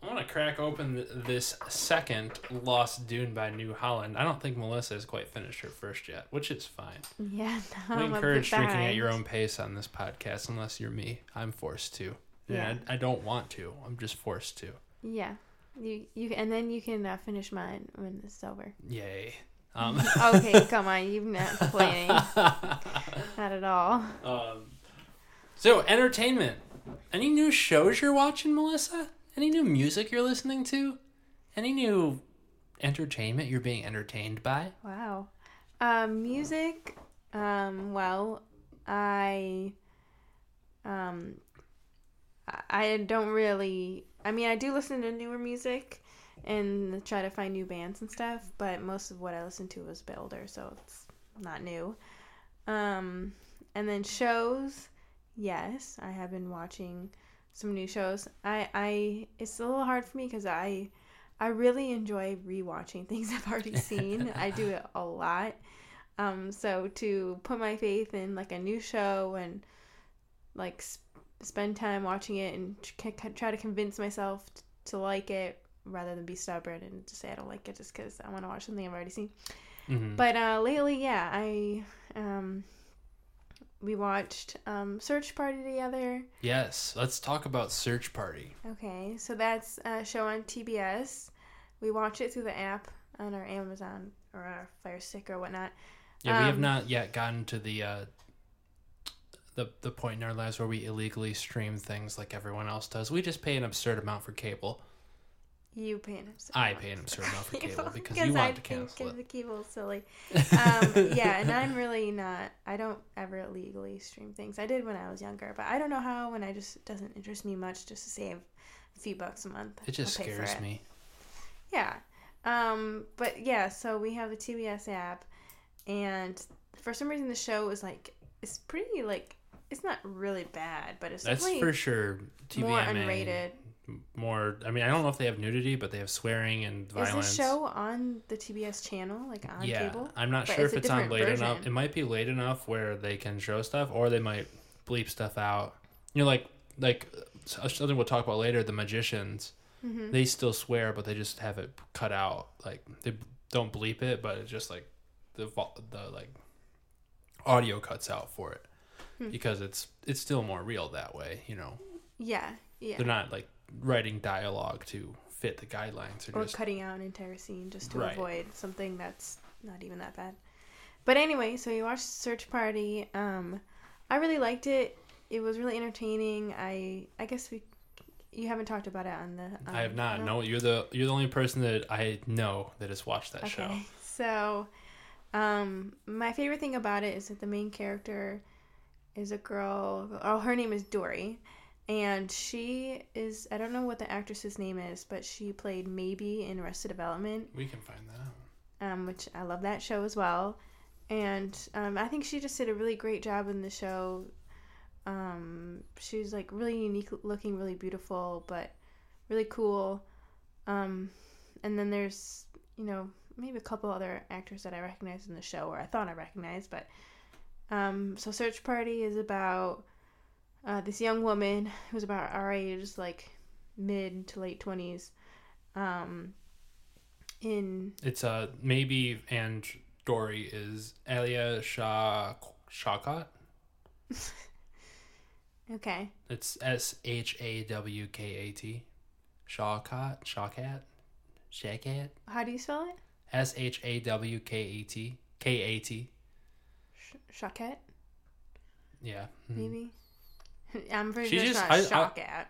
I want to crack open th- this second Lost Dune by New Holland. I don't think Melissa has quite finished her first yet, which is fine. Yeah, no, we I'm encourage drinking at your own pace on this podcast, unless you're me. I'm forced to. Yeah. And I, I don't want to. I'm just forced to. Yeah, you you and then you can uh, finish mine when it's over. Yay. Um, Okay, come on, you're not complaining. not at all. um, so, entertainment. Any new shows you're watching, Melissa? Any new music you're listening to? Any new entertainment you're being entertained by? Wow. Um, music. Um, well, I. Um, I- don't really. I mean, I do listen to newer music and try to find new bands and stuff, but most of what I listen to was a bit older, so it's not new. Um, and then shows. Yes, I have been watching some new shows. I, I it's a little hard for me because I I really enjoy rewatching things I've already seen. I do it a lot. Um, so to put my faith in like a new show and like sp- spend time watching it and tr- c- try to convince myself t- to like it rather than be stubborn and just say I don't like it just because I want to watch something I've already seen. Mhm. But uh, lately, yeah, I um, we watched um, Search Party together. Yes, let's talk about Search Party. Okay, so that's a show on TBS. We watch it through the app on our Amazon or our Fire Stick or whatnot. Yeah, we have Um, not yet gotten to the uh, the the point in our lives where we illegally stream things like everyone else does. We just pay an absurd amount for cable. You pay an absurd I pay an for absurd amount for cable because you want I to cancel it. the cable silly. Um, yeah, and I'm really not. I don't ever legally stream things. I did when I was younger, but I don't know how. And I just doesn't interest me much just to save a few bucks a month. It just I'll pay for scares it. me. Yeah. Um, but yeah, so we have the TBS app, and for some reason the show is like it's pretty like it's not really bad, but it's That's for sure. TVMA, more unrated. More. I mean, I don't know if they have nudity, but they have swearing and violence. Is the show on the TBS channel, like on yeah, cable? I'm not But sure if it's on late enough. It might be late enough where they can show stuff, or they might bleep stuff out. You know, like like uh, something we'll talk about later. The magicians, Mm-hmm. they still swear, but they just have it cut out. Like they don't bleep it, but it's just like the the like audio cuts out for it Hmm. because it's it's still more real that way. You know, Yeah, yeah. they're not like writing dialogue to fit the guidelines. They're or just cutting out an entire scene just to Right. avoid something that's not even that bad. But anyway, so you watched Search Party. Um, I really liked it. It was really entertaining. I I guess we you haven't talked about it on the. Um, I have not. no? You're the you're the only person that I know that has watched that show. Okay, so um, my favorite thing about it is that the main character is a girl. Oh, her name is Dory, and she is. I don't know what the actress's name is, but she played Maybe in Arrested Development. We can find that out. um, which I love that show as well. And um, I think she just did a really great job in the show. Um, she was like really unique looking, really beautiful, but really cool. Um, and then there's, you know, maybe a couple other actors that I recognized in the show, or I thought I recognized. But um, so Search Party is about uh, this young woman who's about our age, like mid to late 20s. Um, in It's uh maybe and Dory is Alia Shah Shawkat. okay. It's S H A W K A T. Shawkat Shawkat Shawkat How do you spell it? S H A W K A T K A T. Sh- Shawkat, Yeah. Mhm. maybe. I'm pretty She sure just- it's I- I- not Shawkat.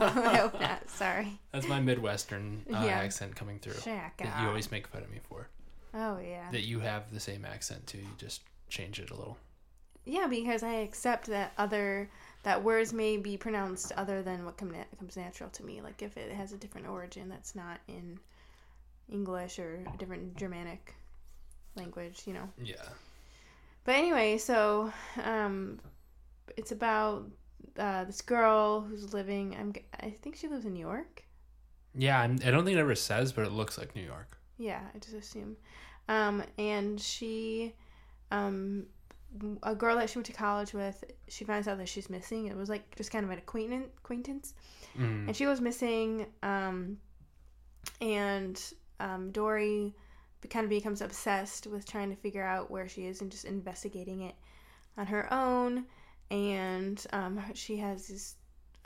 I hope not. Sorry. That's my Midwestern uh, Yeah. accent coming through. That you always make fun of me for. Oh yeah. That you have the same accent too. You just change it a little. Yeah, because I accept that other that words may be pronounced other than what comes natural to me. Like if it has a different origin that's not in English or a different Germanic language, you know. Yeah. But anyway, so um, it's about uh, this girl who's living. I'm. I think she lives in New York. Yeah, I'm, I don't think it ever says, but it looks like New York. Yeah, I just assume. Um, and she, um, a girl that she went to college with, she finds out that she's missing. It was like just kind of an acquaintance, acquaintance, Mm. and she was missing. Um, and um, Dory kind of becomes obsessed with trying to figure out where she is and just investigating it on her own. And um, she has this,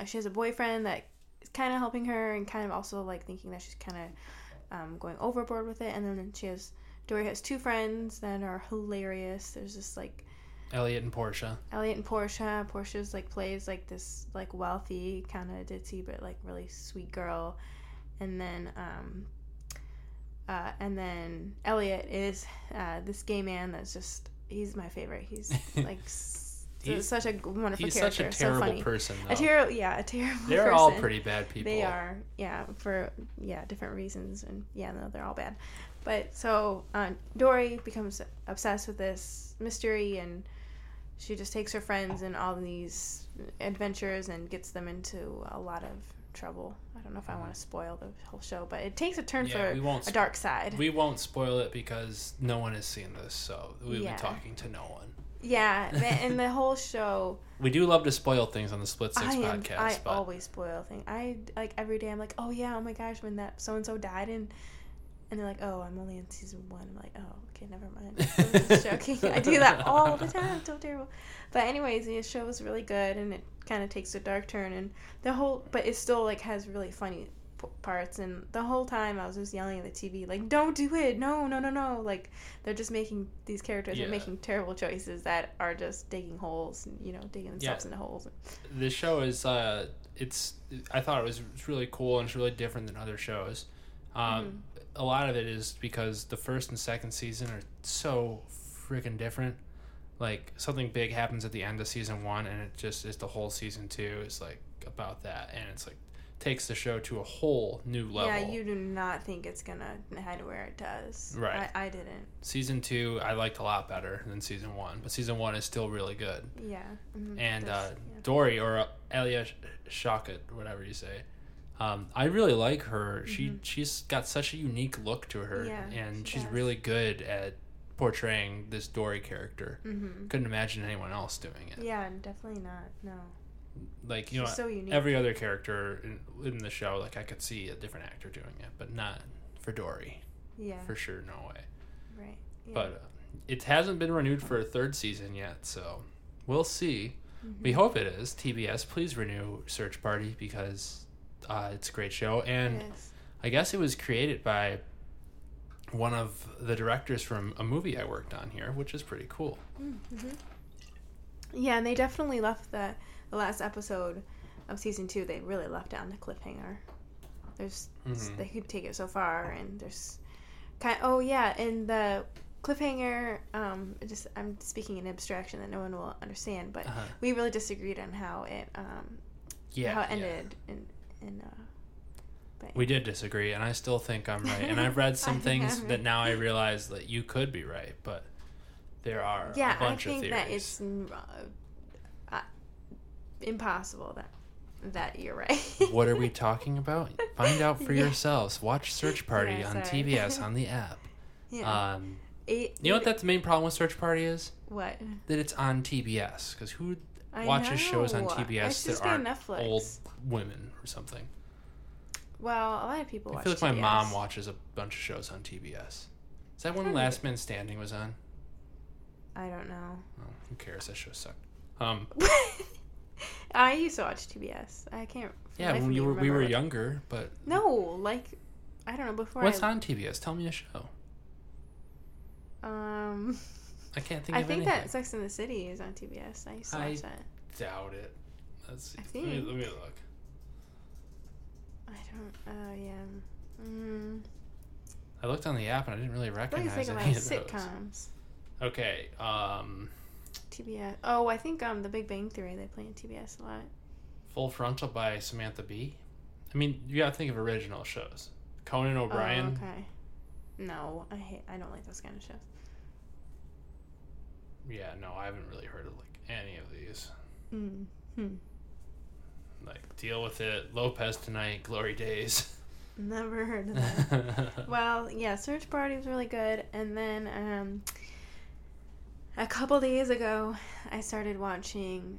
uh, she has a boyfriend that is kind of helping her and kind of also like thinking that she's kind of um, going overboard with it. And then she has Dory has two friends that are hilarious. There's this like Elliot and Portia. Elliot and Portia. Portia's like plays like this like wealthy kind of ditzy but like really sweet girl, and then um, uh, and then Elliot is uh, this gay man that's just he's my favorite. He's like He's- such a wonderful He's character. such a so terrible funny. person. A terrible, yeah, a terrible. They're all pretty bad people. They are, yeah, for yeah different reasons, and yeah, no, they're all bad. But so uh, Dory becomes obsessed with this mystery, and she just takes her friends and all these adventures and gets them into a lot of trouble. I don't know if I want to spoil the whole show, but it takes a turn Yeah, we for won't a dark side. We won't spoil it because no one has seen this, so we'll Yeah. be talking to no one. Yeah, and the whole show. We do love to spoil things on the Split Six I am, podcast, I but always spoil things. I like every day. I'm like, oh yeah, oh my gosh, when that so and so died, and and they're like, oh, I'm only in season one. I'm like, oh, okay, never mind. I'm just joking. I do that all the time. It's so terrible. But anyways, the show was really good, and it kind of takes a dark turn, and the whole, but it still like has really funny parts, and the whole time I was just yelling at the TV, like, don't do it, no, no, no, no. Like they're just making these characters Yeah. are making terrible choices that are just digging holes, and you know, digging themselves into holes. the show is uh it's i thought it was really cool and it's really different than other shows um Mm-hmm. a lot of it is because the first and second season are so freaking different like something big happens at the end of season one and it just is the whole season two is like about that and it's like takes the show to a whole new level Yeah, you do not think it's gonna head where it does. Right. I, I didn't. season two i liked a lot better than season one but season one is still really good Yeah. mhm, and uh, yeah. Dory or uh, Alia Shawkat, whatever you say. Um, I really like her. She she's got such a unique look to her, Mm-hmm. Yeah, and she she's does. really good at portraying this Dory character. Mhm. Couldn't imagine anyone else doing it. Yeah, definitely not. No. Like you know, so every other character in, in the show, like I could see a different actor doing it, but not for Dory. Yeah. For sure, no way. right. Yeah. But uh, it hasn't been renewed for a third season yet, so we'll see. Mm-hmm. We hope it is. TBS, please renew Search Party because uh, it's a great show, and I guess it was created by one of the directors from a movie I worked on here, which is pretty cool. Yeah, and they definitely left the the last episode of season two. They really left down the cliffhanger. There's Mhm. they could take it so far, and there's kind. Of, oh yeah, and the cliffhanger. Um, just I'm speaking in abstraction that no one will understand, but Uh-huh. we really disagreed on how it um Yeah, how it yeah. ended in in uh. But We did disagree, and I still think I'm right. And I've read some things that now I realize that you could be right, but there are yeah, a bunch I think of that it's uh, impossible that that you're right. what are we talking about? Find out for Yeah. yourselves. Watch Search Party Yeah, on. TBS on the app. Yeah. Um, Eight- you know what? That's the main problem with Search Party is what? that it's on TBS. Because who I watches shows on. TBS that aren't Netflix. old women or something? Well, a lot of people I watch feel like my mom watches a bunch of shows on TBS. Is that when Last Man Standing was on? I don't know. Oh, who cares? That show sucked. Um, I used to watch TBS. I can't. yeah, when you were, we were younger, but No, like I don't know. Before what's I, on TBS? Tell me a show. Um, I can't think I of think anything. that Sex and the City is on TBS. I used to I- watch that. Doubt it. Let's see. I Let, me, let me look. I don't. Uh, yeah. Mm, I looked on the app and I didn't really recognize think any of those. sitcoms. Okay. Um, TBS. Oh, I think um, The Big Bang Theory they play on TBS a lot. Full Frontal by Samantha Bee. I mean, you gotta think of original shows. Conan O'Brien. Oh, okay. No, I hate. I don't like those kind of shows. Yeah, no, I haven't really heard of like any of these. Mm. Hmm. Like deal with it. Lopez tonight. Glory Daze. Never heard of that. well, yeah, Search Party was really good, and then um, a couple days ago, I started watching.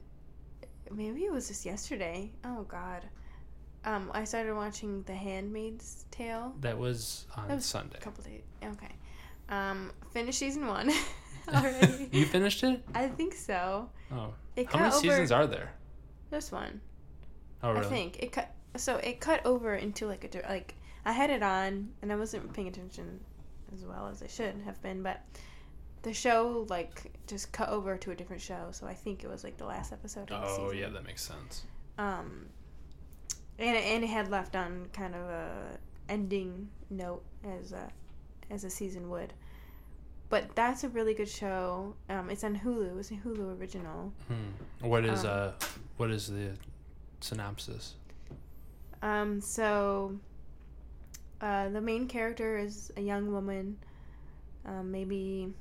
Maybe it was just yesterday. Oh God, um, I started watching The Handmaid's Tale. that was on That was Sunday. A couple days. Okay, um, finished season one already. you finished it? I think so. Oh, It how many over seasons are there? this one. Oh, really? I think it cut. So it cut over into like a like I had it on and I wasn't paying attention as well as I should have been, but the show like just cut over to a different show. So I think it was like the last episode. Of the Oh, season. yeah, that makes sense. Um, and and it had left on kind of a ending note as a as a season would. But that's a really good show. Um, it's on Hulu. It's a Hulu original. Hmm. What is Um, uh, what is the synopsis? Um, so uh, the main character is a young woman, um, maybe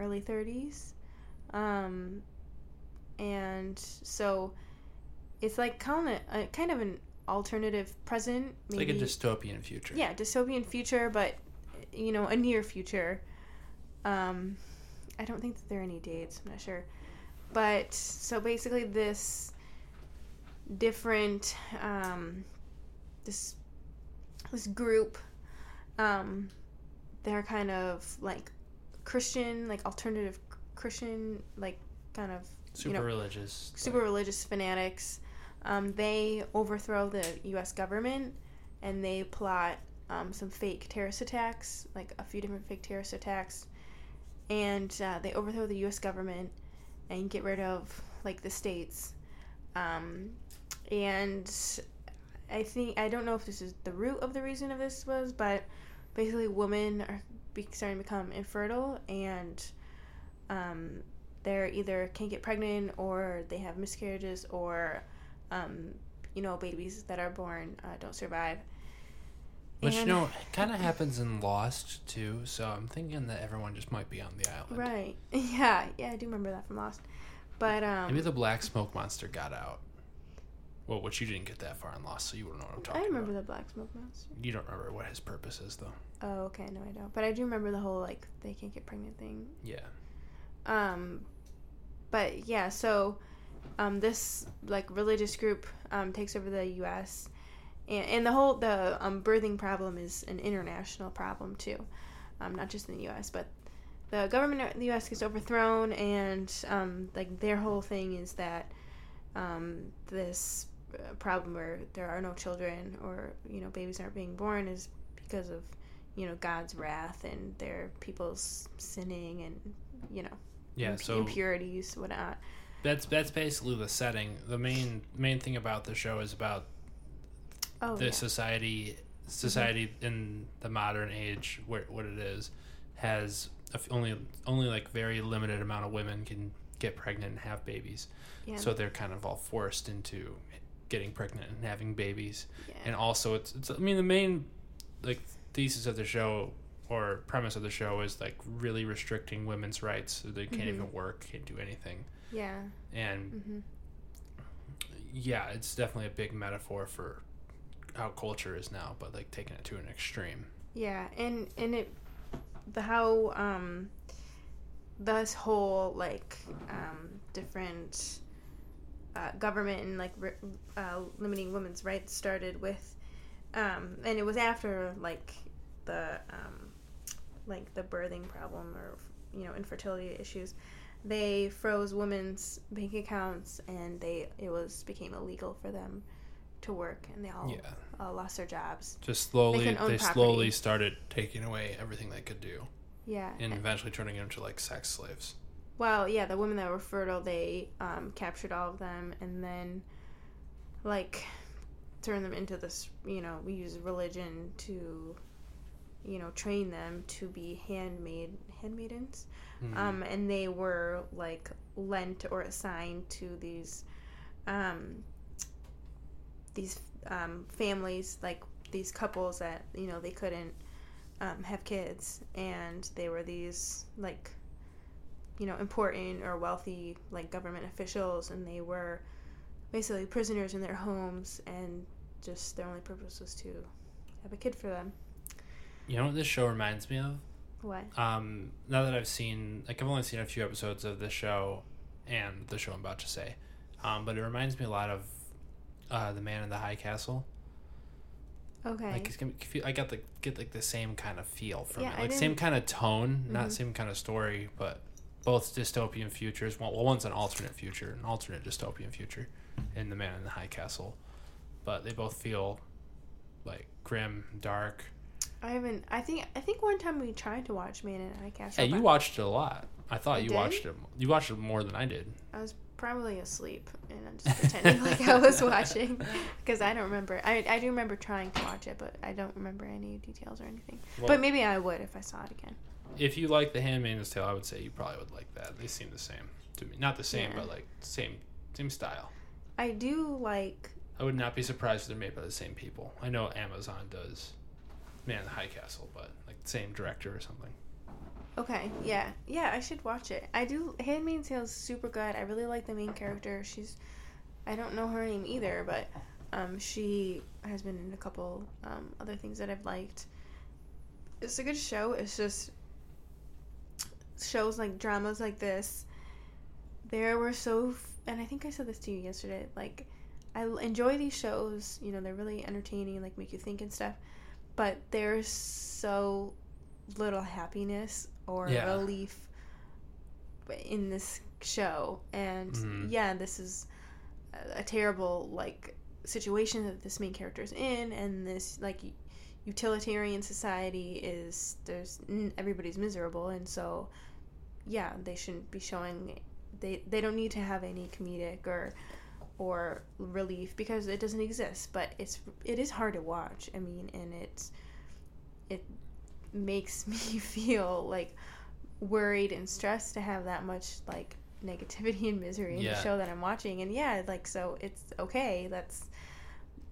early 30s. Um, and so it's like kind of, uh, kind of an alternative present. It's like a dystopian future. Yeah, dystopian future, but you know, a near future. Um, I don't think that there are any dates. I'm not sure, but so basically, this different um, this this group, um, they're kind of like Christian, like alternative Christian, like kind of Super know, religious. super religious fanatics. Um, they overthrow the U.S. government and they plot um, some fake terrorist attacks, like a few different fake terrorist attacks, and uh, they overthrow the U.S. government and get rid of like the states. Um, and I think I don't know if this is the root of the reason of this was, but basically women are be- starting to become infertile and um, they're either can't get pregnant or they have miscarriages or um, you know babies that are born uh, don't survive Which you And- know kind of happens in Lost too. So I'm thinking that everyone just might be on the island. right yeah yeah i do remember that from lost but um Maybe the black smoke monster got out. Well, which you didn't get that far in Lost, so you wouldn't know what I'm talking about i remember about. the black smoke monster You don't remember what his purpose is, though. Oh okay no i don't. But i do remember the whole like they can't get pregnant thing. Yeah. um but yeah so um this like religious group um takes over the us and, and the whole the um birthing problem is an international problem too. Um not just in the us but the government in the us gets overthrown and um like their whole thing is that um this uh, problem where there are no children or you know babies aren't being born is because of you know god's wrath and their people's sinning and you know Yeah. imp- So impurities, whatnot. that's that's basically the setting. The main main thing about the show is about Oh, the yeah. society mm-hmm. society in the modern age where what it is has a f- only only like very limited amount of women can get pregnant and have babies yeah. so they're kind of all forced into getting pregnant and having babies yeah. and also it's, it's i mean the main like thesis of the show or premise of the show is like really restricting women's rights so they can't Mhm. even work can't do anything yeah. and hmm yeah it's definitely a big metaphor for how culture is now but like taking it to an extreme Yeah, and and it the how um this whole like um different uh, government and like uh, limiting women's rights started with um and it was after like the um like the birthing problem or you know infertility issues. They froze women's bank accounts and they it was became illegal for them to work and they all yeah. uh, lost their jobs. Just slowly They they, slowly started taking away everything they could do yeah and eventually turning them into like sex slaves. Well, yeah, the women that were fertile, they um, captured all of them and then, like, turned them into this. You know, we use religion to, you know, train them to be handmaid handmaidens, Mhm. um, and they were like lent or assigned to these, um, these um, families, like these couples that you know they couldn't um, have kids, and they were these like you know, important or wealthy like government officials, and they were basically prisoners in their homes, and just their only purpose was to have a kid for them. You know what this show reminds me of? What? Um, now that I've seen, like, I've only seen a few episodes of this show and the show I'm about to say, um, but it reminds me a lot of uh, The Man in the High Castle. Okay. Like, it's gonna feel, I got the get like the same kind of feel from Yeah, it, like same kind of tone, not Mhm. same kind of story, but both dystopian futures. Well, one's an alternate future, an alternate dystopian future, in The Man in the High Castle, but they both feel like grim, dark. I haven't. I think. I think one time we tried to watch Man in the High Castle. Yeah, you watched it a lot. I thought I you did? watched it. You watched it more than I did. I was probably asleep, and I'm just pretending like I was watching because I don't remember. I I do remember trying to watch it, but I don't remember any details or anything. Well, but maybe I would if I saw it again. if you like The Handmaid's Tale, I would say you probably would like that. They seem the same to me. Not the same, Yeah. but like same same style. I do like. I would not be surprised if they're made by the same people. I know Amazon does Man in the High Castle, but like same director or something. Okay, yeah, yeah. I should watch it. I do. Handmaid's Tale is super good. I really like the main character. She's. I don't know her name either, but um, she has been in a couple um, other things that I've liked. It's a good show. It's just shows like dramas like this. There were so, and I think I said this to you yesterday. Like, I enjoy these shows. You know, they're really entertaining and like make you think and stuff. But there's so little happiness or Yeah. relief in this show, and Mhm. yeah, this is a, a terrible like situation that this main character is in, and this like utilitarian society is there's everybody's miserable, and so yeah, they shouldn't be showing they they don't need to have any comedic or or relief because it doesn't exist but it's it is hard to watch i mean and it's it makes me feel like worried and stressed to have that much like negativity and misery in Yeah. the show that i'm watching and yeah like so it's okay that's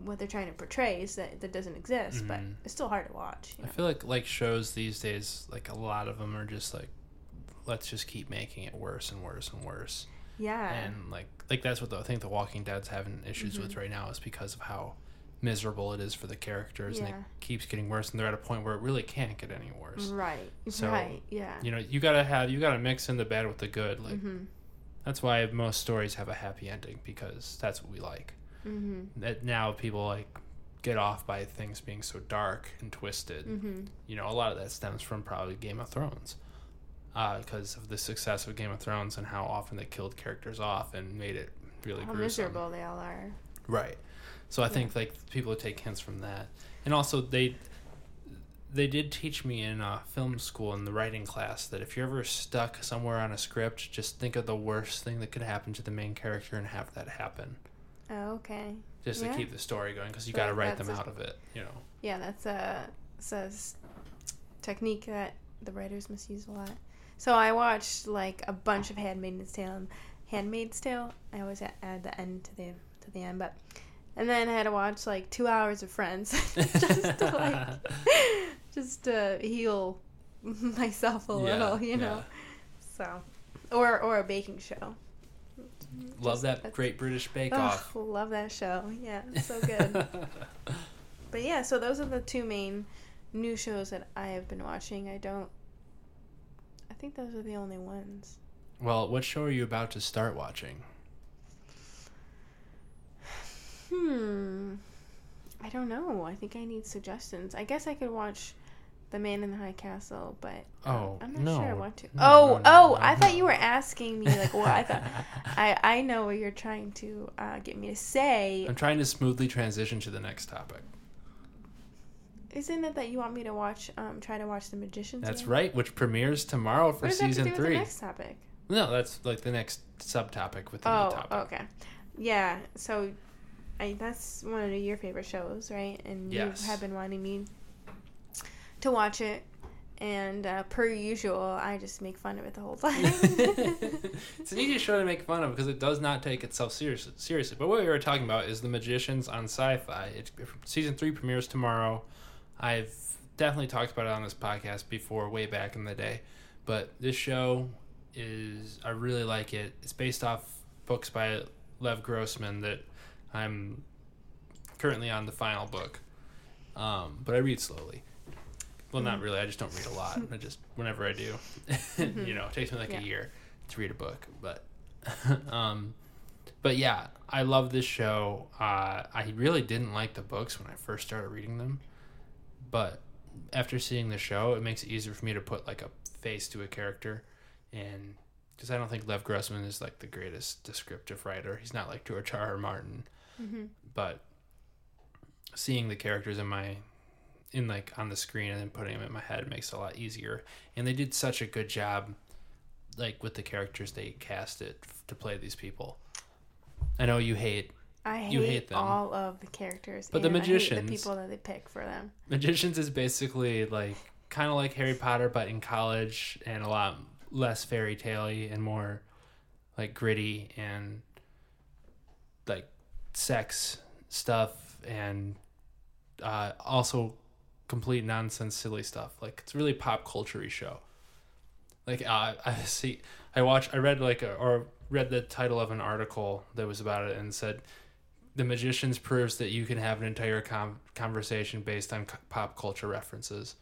what they're trying to portray is that that doesn't exist but Mhm. it's still hard to watch you I know? feel like like shows these days, like a lot of them are just like, let's just keep making it worse and worse and worse. yeah and like like that's what the, I think the Walking Dead's having issues with Mhm. right now is because of how miserable it is for the characters, and it keeps getting worse, and they're at a point where it really can't get any worse. right So, right yeah You know, you gotta have you gotta mix in the bad with the good. Like mm-hmm that's why most stories have a happy ending because that's what we like. mm-hmm That now people like get off by things being so dark and twisted. mm-hmm You know, a lot of that stems from probably Game of Thrones. Because of the success of Game of Thrones and how often they killed characters off and made it really how gruesome. miserable they all are Right. So I think like people would take hints from that, and also they they did teach me in uh, film school in the writing class that if you're ever stuck somewhere on a script, just think of the worst thing that could happen to the main character and have that happen, oh, okay just Yeah. to keep the story going because you got to write them a- out of it. You know. Yeah, that's a, it's a s- technique that the writers misuse a lot. So I watched like a bunch of Handmaid's Tale. Handmaid's Tale. I always add the end to the to the end, but and then I had to watch like two hours of Friends just to like just to heal myself a Yeah, little, you know. So, or or a baking show. Love Just- that Great British Bake Ugh, Off. love that show. Yeah, so good. But yeah, so those are the two main new shows that I have been watching. I don't. I think those are the only ones. well, what show are you about to start watching? Hmm. I don't know. I think I need suggestions. I guess I could watch The Man in the High Castle, but um, Oh, I'm not no. sure I want to. No, oh, no, oh! I thought you were asking me like what I thought. I I know what you're trying to uh, get me to say. I'm trying to smoothly transition to the next topic. Isn't it that you want me to watch? Um, try to watch The Magicians. That's right, which premieres tomorrow for What does that have to season three. the next topic? No, that's like the next subtopic within Oh, the topic. Oh, okay. Yeah, so I that's one of your favorite shows, right? And Yes. you have been wanting me to watch it. And uh, per usual, I just make fun of it the whole time. it's an easy show to make fun of because it does not take itself serious, seriously. But what we were talking about is The Magicians on Syfy. It, season three premieres tomorrow. I've definitely talked about it on this podcast before, way back in the day. But this show is I really like it. It's based off books by Lev Grossman that I'm currently on the final book, um, but I read slowly. Well, not really. I just don't read a lot. I just whenever I do, you know, it takes me like Yeah. a year to read a book. But, um, but yeah, I love this show. Uh, I really didn't like the books when I first started reading them, but after seeing the show, it makes it easier for me to put like a face to a character, and because I don't think Lev Grossman is like the greatest descriptive writer. He's not like George R. R. Martin, Mm-hmm. but seeing the characters in my in like on the screen and then putting them in my head makes it a lot easier. And they did such a good job, like with the characters they casted to play these people. I know you hate I hate, You hate them. all of the characters. But the and I hate magicians- the people that they pick for them. magicians is basically like kind of like Harry Potter, but in college and a lot less fairy tale-y and more like gritty and like sex stuff and uh, also complete nonsense, silly stuff. Like it's a really pop culture show. Like uh, I see, I watched, I read like a, or read the title of an article that was about it and said the magicians proves that you can have an entire com- conversation based on c- pop culture references.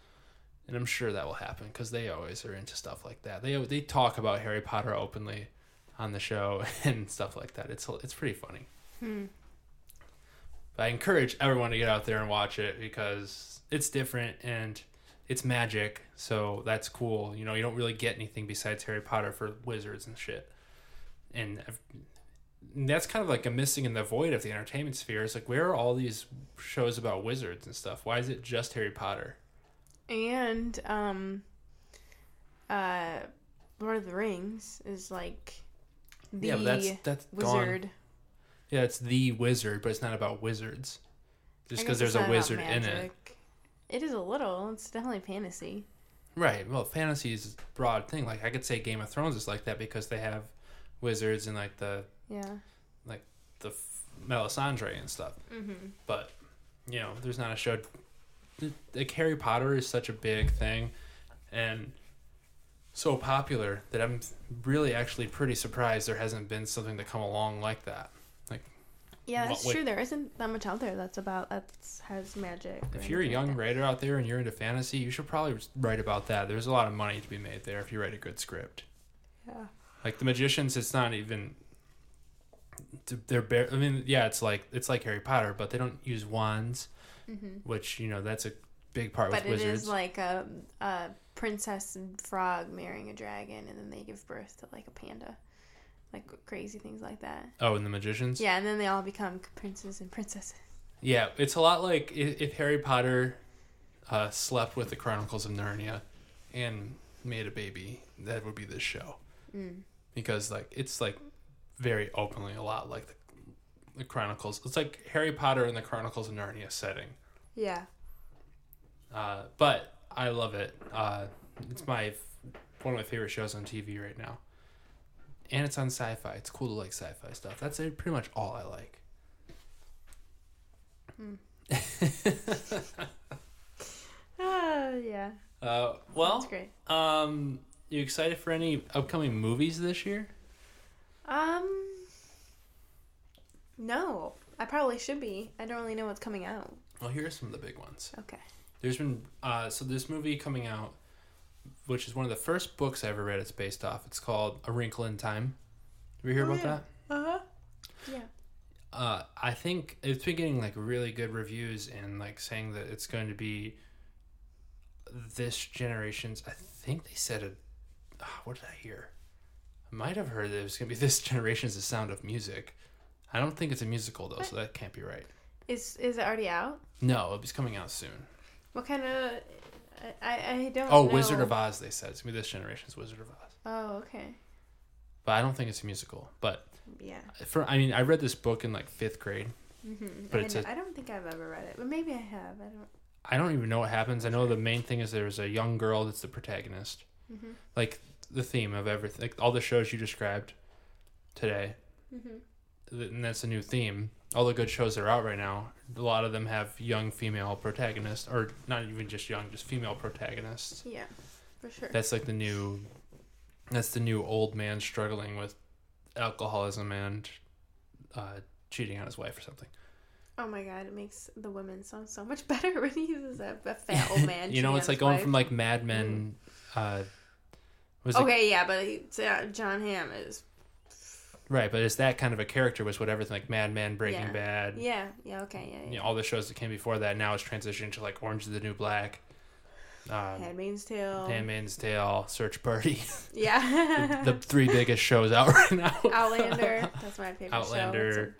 And i'm sure that will happen because they always are into stuff like that. They they talk about harry potter openly on the show and stuff like that. It's it's pretty funny. Hmm. but i encourage everyone to get out there and watch it because it's different and it's magic so that's cool. You know you don't really get anything besides harry potter for wizards and shit. And and that's kind of like a missing in the void of the entertainment sphere. It's like where are all these shows about wizards and stuff? Why is it just Harry Potter? And um, uh, Lord of the Rings is like the yeah, that's that's gone. wizard. Yeah, it's the wizard, but it's not about wizards. Just because there's a wizard in it. It is a little. It's definitely fantasy. right? Well, fantasy is a broad thing. Like I could say Game of Thrones is like that because they have wizards and like the Yeah. Like the f- Melisandre and stuff. Mm-hmm. but you know there's not a show like harry potter is such a big thing and so popular that i'm really actually pretty surprised there hasn't been something to come along like that Like, Yeah, that's true. There isn't that much out there that's about that has magic. if you're a young like writer out there and you're into fantasy you should probably write about that there's a lot of money to be made there if you write a good script Yeah. like the magicians it's not even they're bare i mean yeah it's like it's like harry potter but they don't use wands Mm-hmm. which you know that's a big part But with it wizards is like a, a princess and frog marrying a dragon, and then they give birth to like a panda, like crazy things like that. oh and the magicians Yeah, and then they all become princes and princesses. Yeah, it's a lot like if, if Harry Potter uh, slept with the Chronicles of Narnia and made a baby, that would be this show Mm. because like it's like very openly a lot like the, the Chronicles. It's like Harry Potter and the Chronicles of Narnia setting. Yeah. Uh, but I love it. Uh, it's my one of my favorite shows on TV right now, and it's on Syfy. It's cool to like Sci-Fi stuff. That's uh, pretty much all I like. Ah, yeah. Uh, well, That's great. Um, you excited for any upcoming movies this year? Um. No, I probably should be. I don't really know what's coming out. Well, here are some of the big ones. Okay. There's been uh, so this movie coming out, which is one of the first books I ever read. It's based off. It's called A Wrinkle in Time. Have you hear Oh, about yeah. that? Uh huh. Yeah. Uh, I think it's been getting like really good reviews and like saying that it's going to be this generation's. I think they said it. ah, what did I hear? I might have heard that it was going to be this generation's The Sound of Music. I don't think it's a musical though, so that can't be right. Is is it already out? No, it's coming out soon. What kind of? I I don't. Know. Oh, know. Wizard of Oz. They said it's gonna be this generation's Wizard of Oz, Oh, okay. but I don't think it's a musical. But Yeah. for I mean, I read this book in like fifth grade. Mm-hmm. But I, it's a- I don't think I've ever read it, but maybe I have. I don't. I don't even know what happens. I know the main thing is there's a young girl that's the protagonist. Mm-hmm. Like the theme of everything, like all the shows you described today, Mm-hmm. and that's a new theme. All the good shows that are out right now, a lot of them have young female protagonists, or not even just young, just female protagonists. Yeah, for sure. That's like the new That's the new old man struggling with alcoholism and uh, cheating on his wife or something. Oh my god, it makes the women sound so much better when he uses a, a fat old man. you know, it's like going wife. from like Mad Men. Uh, was it Okay, yeah, but he, uh, Jon Hamm is. right? But it's that kind of a character was what everything like Mad Men, Breaking Yeah. Bad, Yeah, yeah, okay, yeah, yeah. you know, all the shows that came before that. Now it's transitioning to like Orange is the New Black, um, Handmaid's Tale. Handmaid's Tale, Search Party, yeah. the three biggest shows out right now. Outlander. That's my favorite show. Outlander.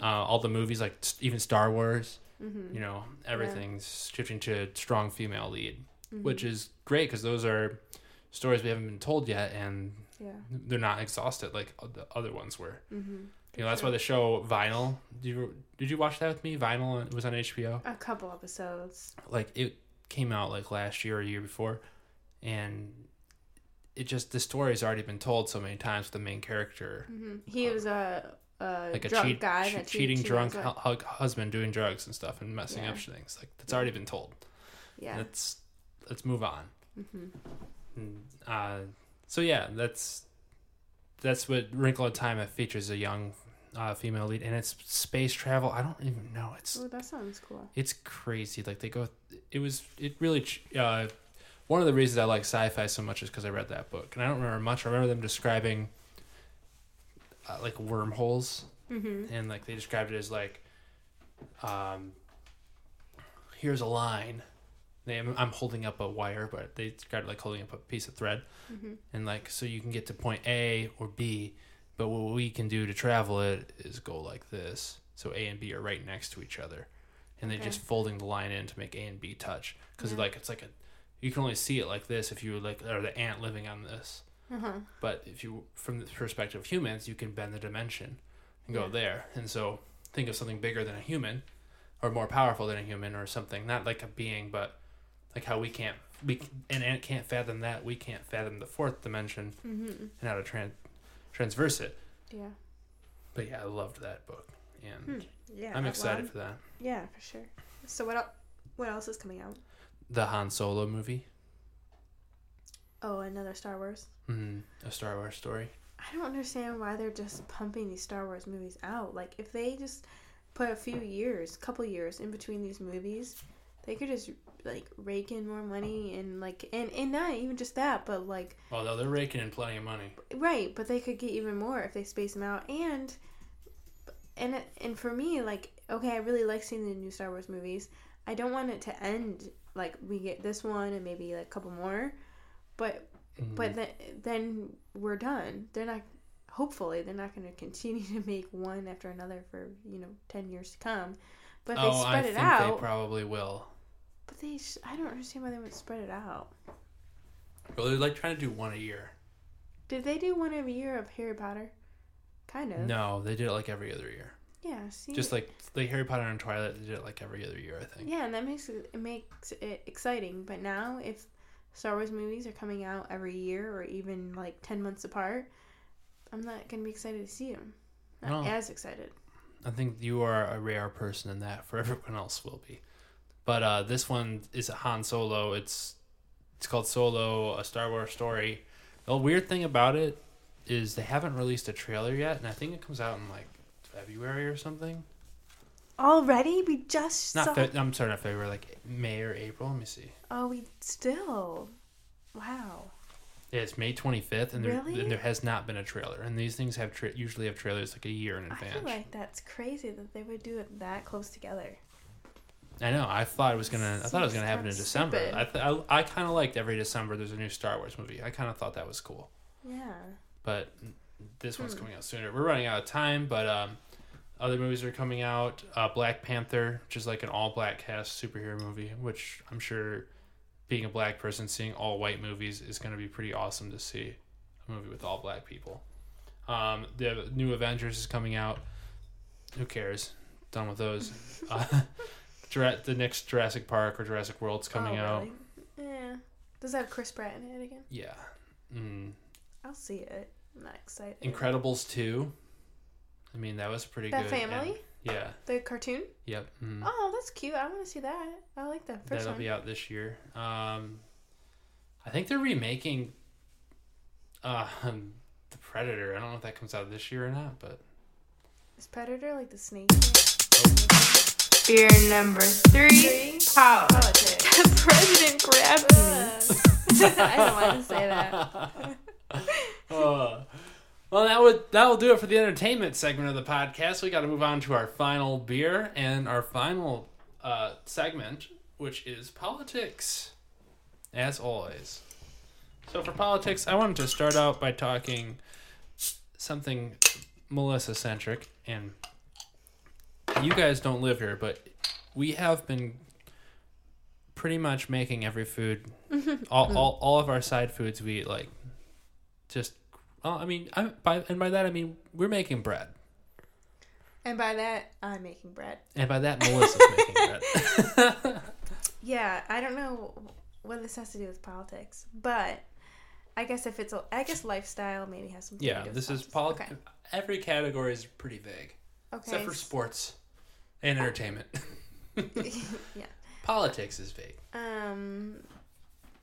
uh, all the movies like even Star Wars. Mm-hmm. You know, everything's shifting to strong female lead, Mm-hmm. which is great because those are stories we haven't been told yet, and Yeah. they're not exhausted like the other ones were. Mm-hmm. You know, that's why the show Vinyl. Did you did you watch that with me? Vinyl it was on HBO. A couple episodes. Like it came out like last year or a year before, and it just the story's already been told so many times with the main character. hmm He was a, a Like a drunk cheat, guy che- that cheating drunk hu- hu- husband doing drugs and stuff and messing up things. Like that's already been told. Yeah. Let's let's move on. hmm And, Uh, so yeah, that's that's what Wrinkle in Time features a young uh, female lead, and it's space travel. I don't even know. It's Oh, that sounds cool. it's crazy. Like they go, it was it really. Uh, one of the reasons I like sci-fi so much is because I read that book, and I don't remember much. I remember them describing uh, like wormholes, Mm-hmm. and like they described it as like, um, here's a line. They, I'm holding up a wire, but they it like holding up a piece of thread Mm-hmm. and like so you can get to point A or B, but what we can do to travel it is go like this. So A and B are right next to each other, and they're just folding the line in to make A and B touch because Yeah. like it's like a you can only see it like this if you like are the ant living on this, Uh-huh. but if you from the perspective of humans, you can bend the dimension and go Yeah. there, and so think of something bigger than a human, or more powerful than a human, or something not like a being, but like how we can't we and ant can't fathom that we can't fathom the fourth dimension Mm-hmm. and how to tran- transverse it. Yeah. But yeah, I loved that book, and Hmm. Yeah. I'm well, excited for that. Yeah, for sure. So what? El- what else is coming out? The Han Solo movie, Oh, another Star Wars. mm, a Star Wars story. I don't understand why they're just pumping these Star Wars movies out. Like, if they just put a few years, couple years in between these movies, they could just like rake in more money and like and and not even just that, but like Although they're raking in plenty of money. right, but they could get even more if they space them out and and and for me like okay, I really like seeing the new Star Wars movies. I don't want it to end like we get this one and maybe like a couple more, but Mhm. but then then we're done. They're not. Hopefully, they're not going to continue to make one after another for you know ten years to come. But if they oh, I spread think it out. they probably will. But they, sh- I don't understand why they would spread it out. Well, they're like trying to do one a year. Did they do one every year of Harry Potter? Kind of. No, they did it like every other year. Yeah. See. Just like like Harry Potter and Twilight, they did it like every other year, I think. Yeah, and that makes it, it makes it exciting. But now, if Star Wars movies are coming out every year or even like ten months apart, I'm not gonna be excited to see them. Not No. as excited. I think you are a rare person in that. For everyone else, will be. But uh, this one is a Han Solo. It's it's called Solo, a Star Wars story. The weird thing about it is they haven't released a trailer yet, and I think it comes out in like February or something. Already, we just Not saw. Fe- I'm sorry, not February, like May or April. Let me see. Oh, we still. Wow. Yeah, it's May 25th, and there Really? and there has not been a trailer. And these things have tra- usually have trailers like a year in advance. I feel like that's crazy that they would do it that close together. I know. I thought it was gonna. I thought it was gonna happen in December. stupid. I, th- I I kind of liked every December. There's a new Star Wars movie. I kind of thought that was cool. Yeah. But this one's Hmm. coming out sooner. We're running out of time, but um, other movies are coming out. Uh, Black Panther, which is like an all black cast superhero movie, which I'm sure, being a black person, seeing all white movies is gonna be pretty awesome to see a movie with all black people. Um, the new Avengers is coming out. Who cares? Done with those. uh, the next Jurassic Park or Jurassic World's coming Oh, out. really? Yeah. Does that have Chris Pratt in it again? Yeah. Mm. I'll see it. I'm not excited. Incredibles 2. I mean, that was pretty That good. family? and- yeah. The cartoon? Yep. Mm. Oh, that's cute. I want to see that. I like that first That'll one. be out this year. Um, I think they're remaking Uh, the Predator. I don't know if that comes out this year or not, but Is Predator like the snake? Beer number three. Power. Politics. The president grabbed me. I don't want to say that. Uh, well, that would that will do it for the entertainment segment of the podcast. We got to move on to our final beer and our final uh, segment, which is politics, as always. So for politics, I wanted to start out by talking something Melissa centric, and you guys don't live here, but we have been pretty much making every food, mm-hmm. all, mm-hmm. all all of our side foods we eat like just well, I mean, I by and by that I mean we're making bread, And by that, I'm making bread. and by that Melissa's making bread. Yeah, I don't know what this has to do with politics, but I guess if it's a, I guess lifestyle maybe has something. yeah, to do with this is politics. politics. Every category is pretty vague, Okay. except for sports and entertainment. yeah. Politics is vague. Um.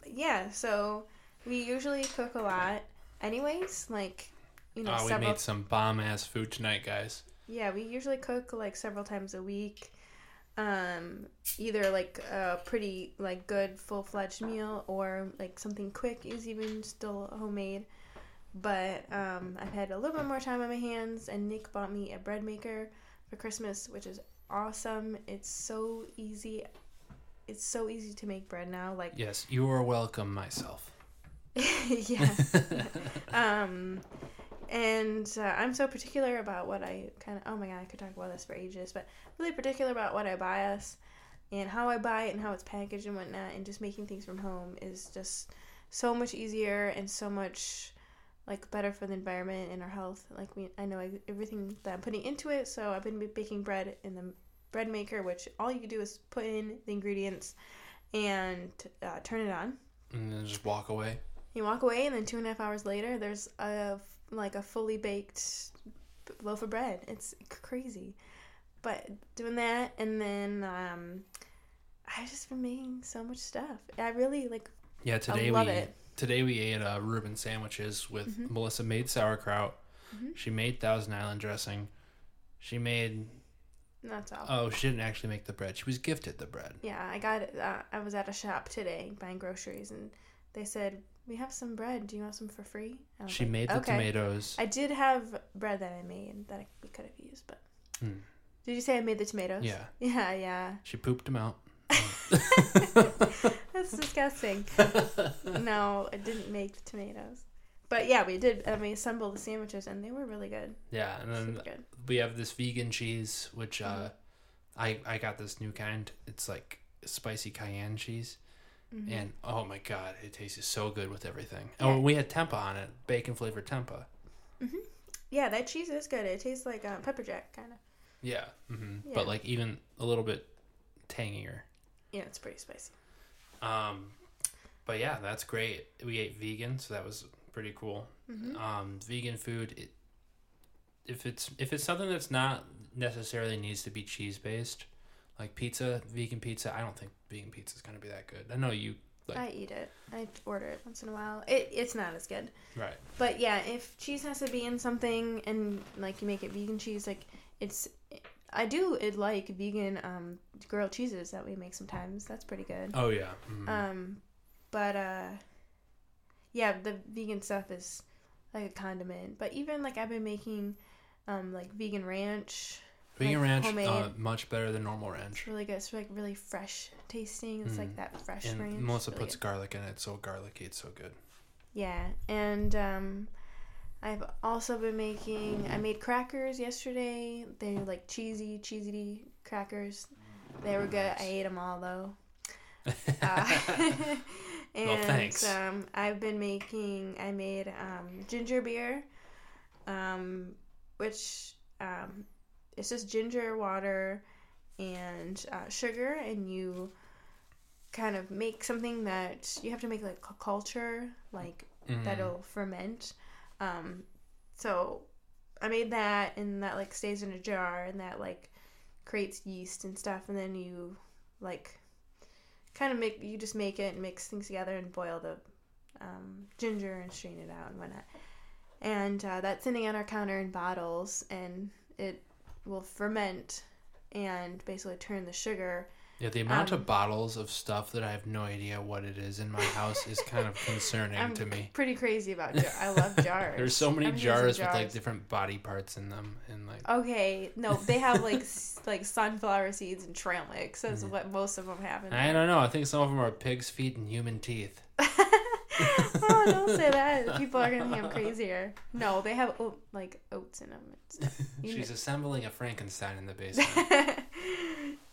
Yeah. So we usually cook a lot, anyways. Like, you know, Oh, we several. made some bomb ass food tonight, guys. Yeah, we usually cook like several times a week. Um, either like a pretty like good full fledged meal or like something quick is even still homemade. But um, I've had a little bit more time on my hands, and Nick bought me a bread maker for Christmas, which is awesome. It's so easy. It's so easy to make bread now. Like Yes, you are welcome, myself. yes. um, and uh, I'm so particular about what I kind of. Oh my god, I could talk about this for ages, but really particular about what I buy us, and how I buy it, and how it's packaged and whatnot, and just making things from home is just so much easier and so much like better for the environment and our health. Like we, I know everything that I'm putting into it, so I've been baking bread in the bread maker, which all you do is put in the ingredients and uh, turn it on. And then just walk away. You walk away, and then two and a half hours later, there's a like a fully baked loaf of bread. It's crazy, but doing that, and then um, I just been making so much stuff. I really like. Yeah, today we love we it. Today we ate uh, Reuben sandwiches with Mhm. Melissa made sauerkraut. Mhm. She made Thousand Island dressing. She made That's all. oh she didn't actually make the bread. She was gifted the bread. Yeah, I got it. Uh, I was at a shop today buying groceries, and they said we have some bread. Do you want some for free? She like, made the okay. tomatoes. I did have bread that I made that I, we could have used, but. Hmm. Did you say I made the tomatoes? Yeah. Yeah, yeah. She pooped them out. That's disgusting. no, I didn't make the tomatoes. But yeah, we did. I mean, assemble the sandwiches, and they were really good. Yeah, and then Super good. we have this vegan cheese, which uh, Mm-hmm. I I got this new kind. It's like spicy cayenne cheese, Mm-hmm. and oh my god, it tastes so good with everything. Yeah. Oh, we had tempeh on it, bacon flavored tempeh. Yeah, that cheese is good. It tastes like uh, pepper jack, kind of. Yeah, hmm Yeah. but like even a little bit tangier. Yeah, it's pretty spicy. Um, but yeah, that's great. We ate vegan, so that was pretty cool. Mm-hmm. Um, vegan food, it, if it's if it's something that's not necessarily needs to be cheese based, like pizza, vegan pizza, I don't think vegan pizza is gonna be that good. I know you like I eat it. I order it once in a while. It it's not as good. right. But yeah, if cheese has to be in something and like you make it vegan cheese, like it's I do it like vegan um grilled cheeses that we make sometimes. That's pretty good. Oh yeah. mhm. Um but uh yeah, the vegan stuff is like a condiment. But even like I've been making um like vegan ranch. vegan like, ranch, uh, much better than normal ranch. It's really good. It's like really fresh tasting. It's like that fresh Mm. And ranch. Melissa Really puts good. garlic in it, so garlicky. It's so good. Yeah, and um, I've also been making. I made crackers yesterday. They're like cheesy, cheesy crackers. They were good. I ate them all though. Uh, and thanks. um, I've been making. I made um, ginger beer, um, which um, it's just ginger water and uh, sugar, and you kind of make something that you have to make like a culture, like Mhm. that'll ferment. Um, so I made that, and that like stays in a jar, and that like creates yeast and stuff, and then you like kind of make you just make it and mix things together and boil the um, ginger and strain it out and whatnot. And uh, that's sitting on our counter in bottles, and it will ferment and basically turn the sugar. Yeah, the amount Um, of bottles of stuff that I have no idea what it is in my house is kind of concerning I'm to me. pretty crazy about jar- I love jars. There's so many in jars, with like different body parts in them, and like Okay, no, they have like s- like sunflower seeds and trail mix. That's Mm. what most of them have in I don't know. I think some of them are pig's feet and human teeth. oh, don't say that. People are gonna think I'm crazier. No, they have oat, like oats in them. She's kn- assembling a Frankenstein in the basement,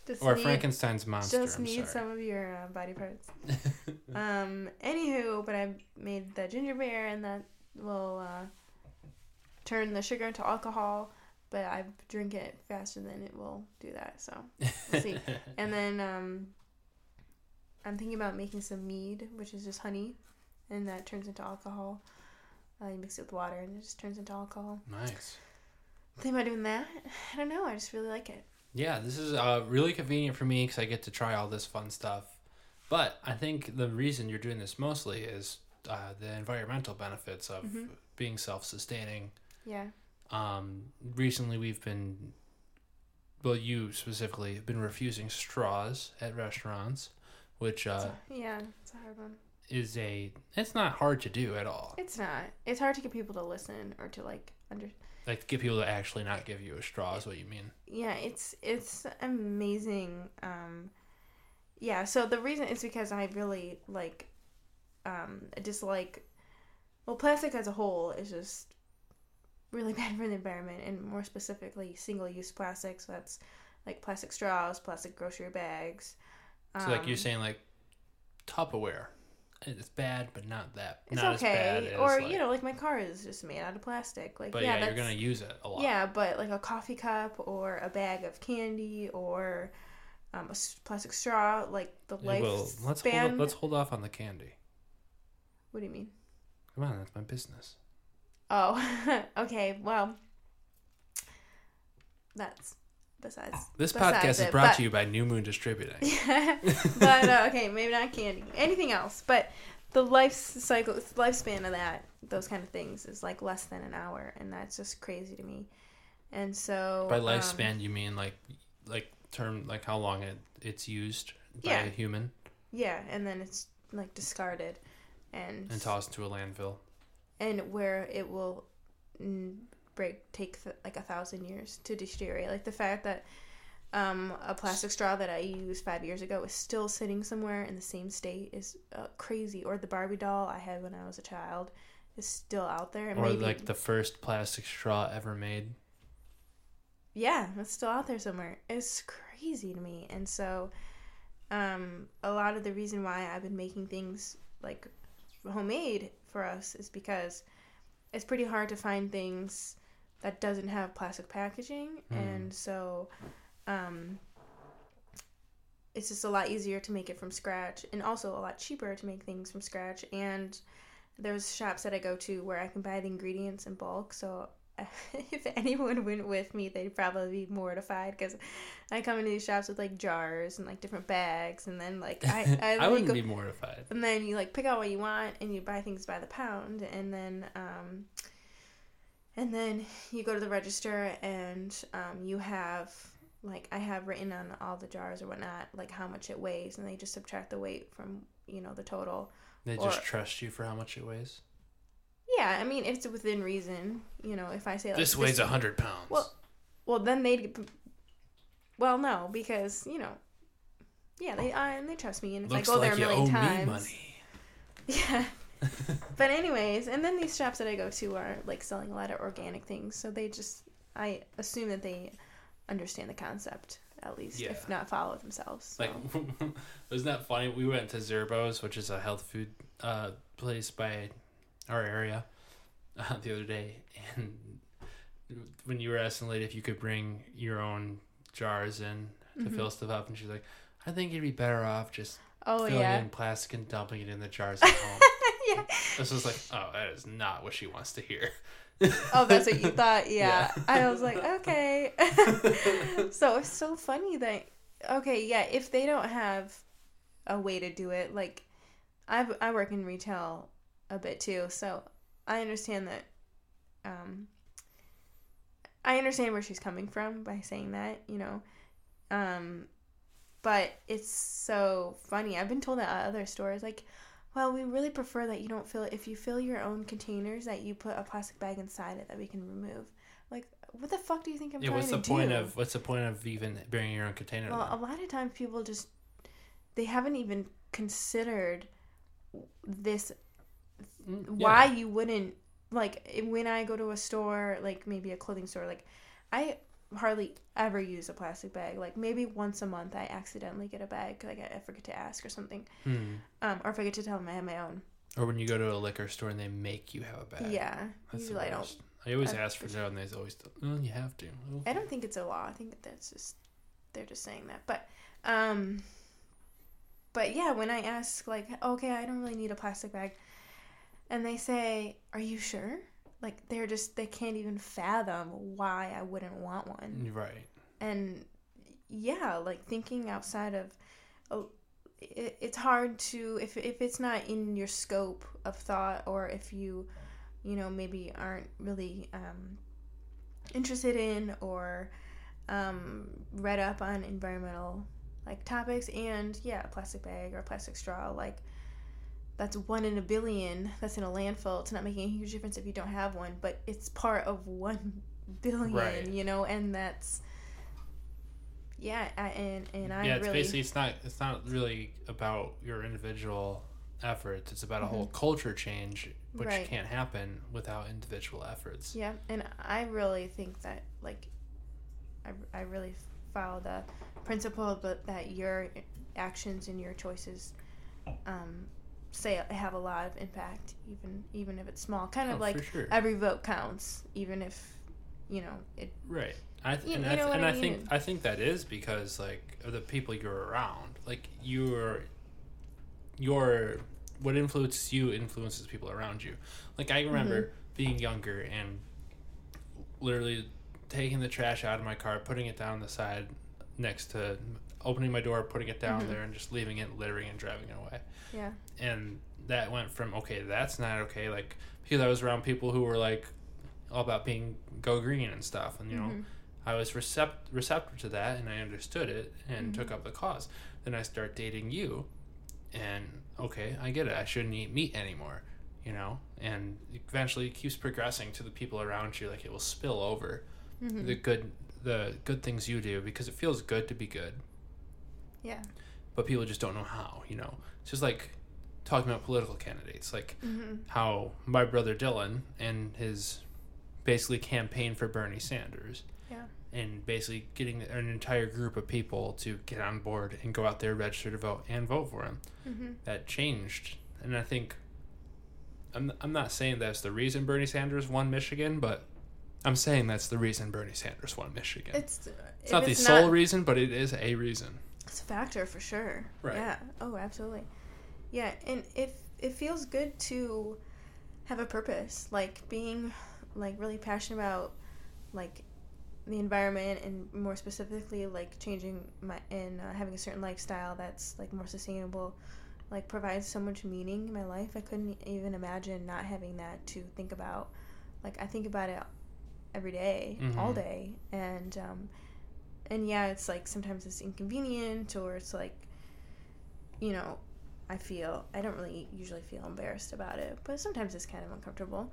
just or need, Frankenstein's monster. Just I'm need sorry. some of your uh, body parts. Um. Anywho, but I made the ginger beer, and that will uh, turn the sugar into alcohol. But I drink it faster than it will do that. So we'll see. And then um, I'm thinking about making some mead, which is just honey, and that turns into alcohol. Uh, you mix it with water, and it just turns into alcohol. nice. Think about doing that. I don't know. I just really like it. Yeah, this is uh, really convenient for me because I get to try all this fun stuff. But I think the reason you're doing this mostly is uh, the environmental benefits of Mhm. being self-sustaining. Yeah. Um, recently, we've been, well, you specifically have been refusing straws at restaurants, which uh, So, yeah, it's a hard one. is a. It's not hard to do at all. It's not. It's hard to get people to listen or to like under. Like get people to actually not give you a straw is what you mean. Yeah, it's it's amazing. Um, yeah. So the reason is because I really like, um, dislike. Well, plastic as a whole is just really bad for the environment, and more specifically, single-use plastics. That's like plastic straws, plastic grocery bags. So like you're um, saying like Tupperware, it's bad, but not that. It's not as bad okay, as, or like- you know, like my car is just made out of plastic. Like But yeah, yeah, you're gonna use it a lot. yeah, but like a coffee cup or a bag of candy or um, a plastic straw, like the Yeah, well, let's hold up, let's hold off on the candy. What do you mean? Come on, that's my business. Oh, okay. Well, that's besides. This besides podcast is brought but- to you by New Moon Distributing. but uh, okay, maybe not candy. Anything else, but the life cycle, lifespan of that, those kind of things, is like less than an hour, and that's just crazy to me. And so By um, lifespan, you mean like like term like how long it it's used by Yeah. a human yeah, and then it's like discarded, and and tossed to a landfill. and where it will break take th- like a thousand years to deteriorate. Like the fact that um, a plastic straw that I used five years ago is still sitting somewhere in the same state is uh, crazy. Or the Barbie doll I had when I was a child is still out there. And Or maybe like the first plastic straw ever made. yeah, it's still out there somewhere. It's crazy to me. And so, um, a lot of the reason why I've been making things like homemade for us is because it's pretty hard to find things that doesn't have plastic packaging, Mm. and so, um, it's just a lot easier to make it from scratch, and also a lot cheaper to make things from scratch. And there's shops that I go to where I can buy the ingredients in bulk, so if anyone went with me, they'd probably be mortified because I come into these shops with like jars and like different bags, and then like I I, I wouldn't go- be mortified. and then you like pick out what you want and you buy things by the pound, and then um, and then you go to the register and um, you have like I have written on all the jars or whatnot like how much it weighs, and they just subtract the weight from you know the total. They or- just trust you for how much it weighs. Yeah, I mean if it's within reason, you know. If I say like, this weighs a hundred pounds. Well, Well, then they'd. Well, no, because you know. Yeah, they uh, and they trust me, and if looks I go there like a million times, me money. yeah. But anyways, and then these shops that I go to are like selling a lot of organic things, so they just I assume that they understand the concept at least, Yeah. if not follow it themselves. So. Like, wasn't that funny? We went to Zerbo's, which is a health food uh, place by our area, uh, the other day, and when you were asking the lady if you could bring your own jars in to Mhm. fill stuff up, and she's like, "I think you'd be better off just oh filling it in plastic and dumping it in the jars at home." This was like, "Oh, that is not what she wants to hear." Oh, that's what you thought. Yeah. Yeah. I was like, okay. so it's so funny that okay, yeah, if they don't have a way to do it, like I I work in retail a bit too. So I understand that. Um, I understand where she's coming from by saying that, you know. Um, but it's so funny. I've been told that at other stores, like, well, we really prefer that you don't fill it. If you fill your own containers, that you put a plastic bag inside it that we can remove. Like, what the fuck do you think I'm Yeah, trying what's the to point do? of what's the point of even bringing your own container? Well, a lot of times people just they haven't even considered this Mm, why you wouldn't like when I go to a store, like maybe a clothing store, like I hardly ever use a plastic bag. Like maybe once a month I accidentally get a bag like I, forget to ask or something, Hmm. um, or if I get to tell them I have my own. Or when you go to a liquor store and they make you have a bag. Yeah, That's usually I don't. I always I- ask for no, and they always, oh, you have to. Oh. I don't think it's a law. I think that that's just they're just saying that. But um but yeah, when I ask like, okay, I don't really need a plastic bag, and they say, "Are you sure?" Like they're just they can't even fathom why I wouldn't want one. Right. And yeah, like thinking outside of oh, it, it's hard to if if it's not in your scope of thought or if you you know maybe aren't really um, interested in or um, read up on environmental like topics and yeah a plastic bag or a plastic straw like that's one in a billion that's in a landfill it's not making a huge difference if you don't have one but it's part of one billion Right. you know and that's yeah I, and and i yeah, it's really basically it's not it's not really about your individual efforts. It's about a whole culture change, which Mm-hmm. Right. can't happen without individual efforts. Yeah, and I really think that like I, I really follow the principle that, that your actions and your choices um, say have a lot of impact, even even if it's small. Kind Oh, of like sure. every vote counts, even if you know it. Right. I th- You- and you I, th- and I think? I think that is because like of the people you're around. Like you're your what influences you influences people around you. Like I remember Mm-hmm. being younger and literally taking the trash out of my car, putting it down the side next to opening my door, putting it Mm-hmm. down there and just leaving it littering and driving it away. Yeah. And that went from okay, that's not okay, like because I was around people who were like all about being go green and stuff and you know Mhm. I was recept- receptive to that and I understood it and Mm-hmm. took up the cause. Then I start dating you and okay, I get it. I shouldn't eat meat anymore, you know? And eventually it keeps progressing to the people around you like it will spill over Mm-hmm. the good the good things you do because it feels good to be good, Yeah. But people just don't know how, you know. It's just like talking about political candidates, like Mm-hmm. how my brother Dylan and his basically campaign for Bernie Sanders Yeah. and basically getting an entire group of people to get on board and go out there, register to vote, and vote for him. Mm-hmm. That changed, and I think I'm I'm not saying that's the reason Bernie Sanders won Michigan, but I'm saying that's the reason Bernie Sanders won Michigan. It's, It's not the it's sole reason, but it is a reason. It's a factor for sure. Right. Yeah. Oh, absolutely. Yeah, and if it feels good to have a purpose, like being like really passionate about like the environment and more specifically like changing my and uh, having a certain lifestyle that's like more sustainable like provides so much meaning in my life i couldn't even imagine not having that to think about like i think about it every day, all Mhm. day and um and yeah it's like sometimes it's inconvenient or it's like you know i feel i don't really usually feel embarrassed about it but sometimes it's kind of uncomfortable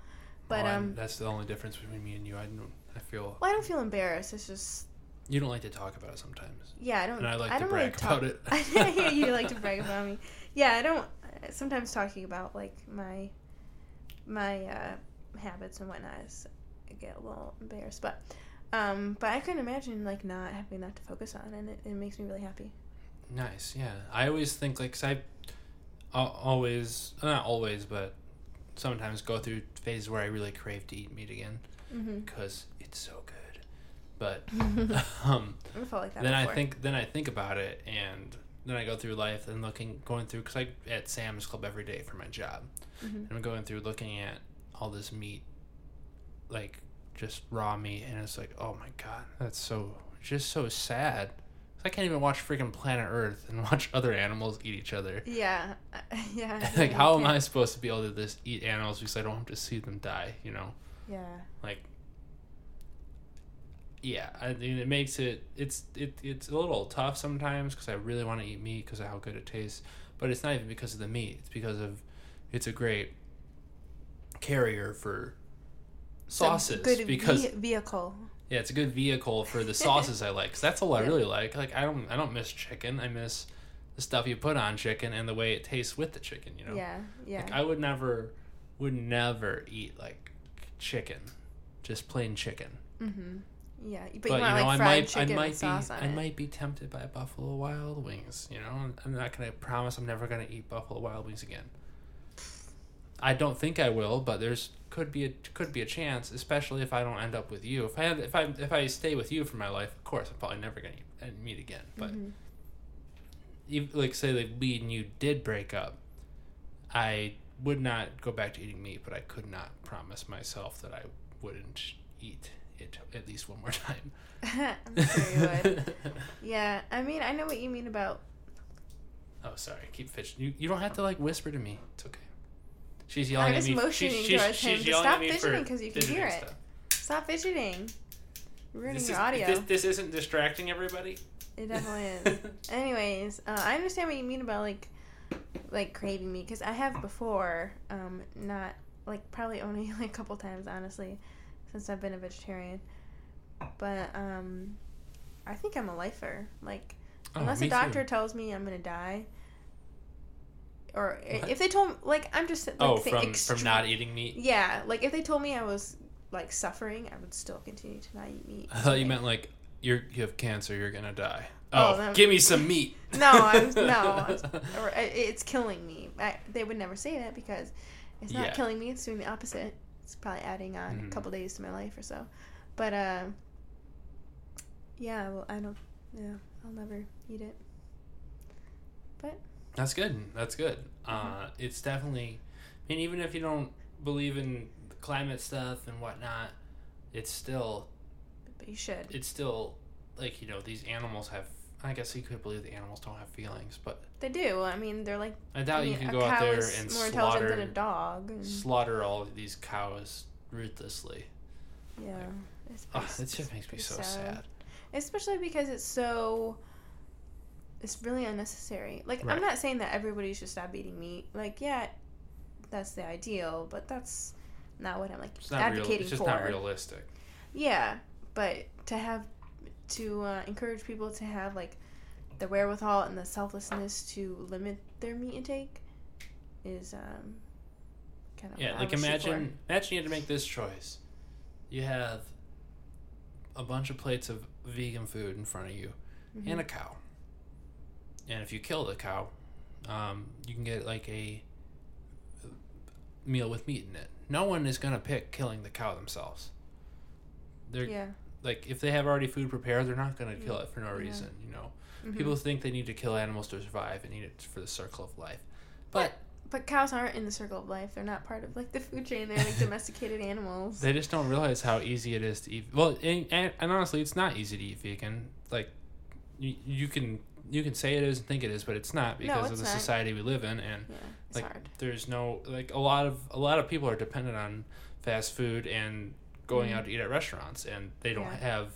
but Oh, um that's the only difference between me and you. I don't. I feel well i don't feel embarrassed it's just you don't like to talk about it sometimes, yeah i don't and I like I to brag really talk, about it. You like to brag about me yeah i don't sometimes talking about like my my uh habits and whatnot is i get a little embarrassed but um but i couldn't imagine like not having that to focus on and it, it makes me really happy Nice, yeah. I always think like, 'cause I al- always, not always, but sometimes go through phases where I really crave to eat meat again mm-hmm. because it's so good. But um, i like that then I think then I think about it, and then I go through life and looking, going through because I at Sam's Club every day for my job, Mhm. and I'm going through looking at all this meat, like just raw meat, and it's like, oh my god, that's so just so sad. I can't even watch freaking Planet Earth and watch other animals eat each other. Yeah, uh, yeah. like, how am I supposed to be able to just eat animals because I don't have to see them die? You know, Yeah. like, yeah. I mean, it makes it it's it it's a little tough sometimes because I really want to eat meat because of how good it tastes. But it's not even because of the meat. It's because of it's a great carrier for sauces good because ve- vehicle. yeah, it's a good vehicle for the sauces I like. 'cause that's all I Yeah. really like. Like I don't I don't miss chicken. I miss the stuff you put on chicken and the way it tastes with the chicken. You know. Yeah, yeah. Like I would never, would never eat like chicken, just plain chicken. mm-hmm. Yeah, but, But, you you know, like I might, I might be, I it. might be tempted by Buffalo Wild Wings. You know, I'm not gonna promise I'm never gonna eat Buffalo Wild Wings again. I don't think I will, but there's could be a could be a chance, especially if I don't end up with you. If I have, if I if I stay with you for my life, of course, I'm probably never gonna eat, uh, meet again. But Mhm. if, like say like we and you did break up, I would not go back to eating meat, but I could not promise myself that I wouldn't eat it at least one more time. I'm sure you would. Yeah, I mean, I know what you mean about. oh, sorry, keep fishing. You, you don't have to like whisper to me. It's okay. She's yelling I'm at just me. motioning she's, she's, towards she's him to yelling stop me fidgeting 'cause you can hear it. stuff. Stop fidgeting. You're ruining This, your is, audio. this this isn't distracting everybody. It definitely is. Anyways, uh, I understand what you mean about like, like craving meat because I have before. Um, not like probably only like a couple times honestly, since I've been a vegetarian. But um, I think I'm a lifer. Like Oh, unless me a too. doctor tells me I'm gonna die, or What? if they told like I'm just like, oh, from extre- from not eating meat. Yeah, like if they told me I was like suffering, I would still continue to not eat meat. I thought you meant like you're you have cancer, you're gonna die. Oh, Oh, give me some meat. No, I'm no, or I- it's killing me. I, they would never say that because it's not Yeah. killing me. It's doing the opposite. It's probably adding on Mhm. a couple days to my life or so. But uh, yeah, well, I don't. Yeah, I'll never eat it. But That's good. That's good. Mm-hmm. Uh, it's definitely. I mean, even if you don't believe in climate stuff and whatnot, it's still but you should. it's still like you know these animals have. I guess you could believe the animals don't have feelings, but They do. I mean, they're like. I doubt I you can go out there and more intelligent than a slaughter dog. and- slaughter all of these cows ruthlessly. yeah, it's Oh, pretty- that just it's makes me so sad. especially because it's so it's really unnecessary like Right. i'm not saying that everybody should stop eating meat like yeah that's the ideal but that's not what i'm like It's not real. It's just for not realistic. yeah but to have to uh, encourage people to have like the wherewithal and the selflessness to limit their meat intake is um kind of Yeah, like imagine imagine you had to make this choice. You have a bunch of plates of vegan food in front of you for. and a cow. And if you kill the cow, um, you can get like a meal with meat in it. No one is gonna pick killing the cow themselves. They're yeah like if they have already food prepared, they're not gonna kill Mm, it for no yeah. reason. You know, Mhm. people think they need to kill animals to survive and eat it for the circle of life, but But cows aren't in the circle of life. They're not part of like the food chain. They're like domesticated animals. They just don't realize how easy it is to eat. Well, and, and, and honestly, it's not easy to eat vegan. Like, you, you can you can say it is and think it is, but it's not because of it's the not. society we live in, and yeah, it's like hard. there's no like a lot of a lot of people are dependent on fast food and going Mhm. out to eat at restaurants, and they don't Yeah. have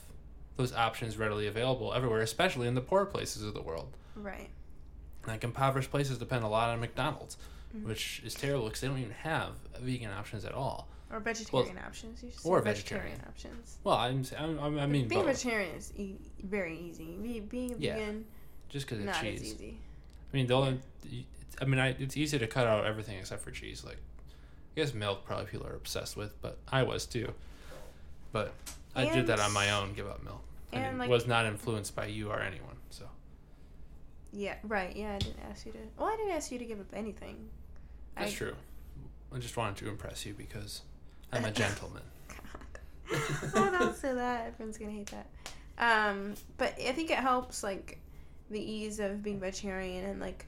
those options readily available everywhere, especially in the poor places of the world. Right. Like impoverished places depend a lot on McDonald's, Mhm. which is terrible because they don't even have vegan options at all. Or vegetarian options. You should say or vegetarian, vegetarian. options. Well, I'm, I'm, I'm mean being both. vegetarian is e- very easy. Be- being a Yeah. Just because of cheese. I mean, the only, I mean, I, it's easy to cut out everything except for cheese. Like, I guess milk probably people are obsessed with, but I was too. But I did that on my own. Give up milk. I and, didn't- like- was not influenced by you or anyone. So Yeah. Right. Yeah. I didn't ask you to. Well, I didn't ask you to give up anything. that's I, true. I just wanted to impress you because I'm a gentleman. oh, don't say that. Everyone's gonna hate that. Um, but I think it helps like the ease of being vegetarian and like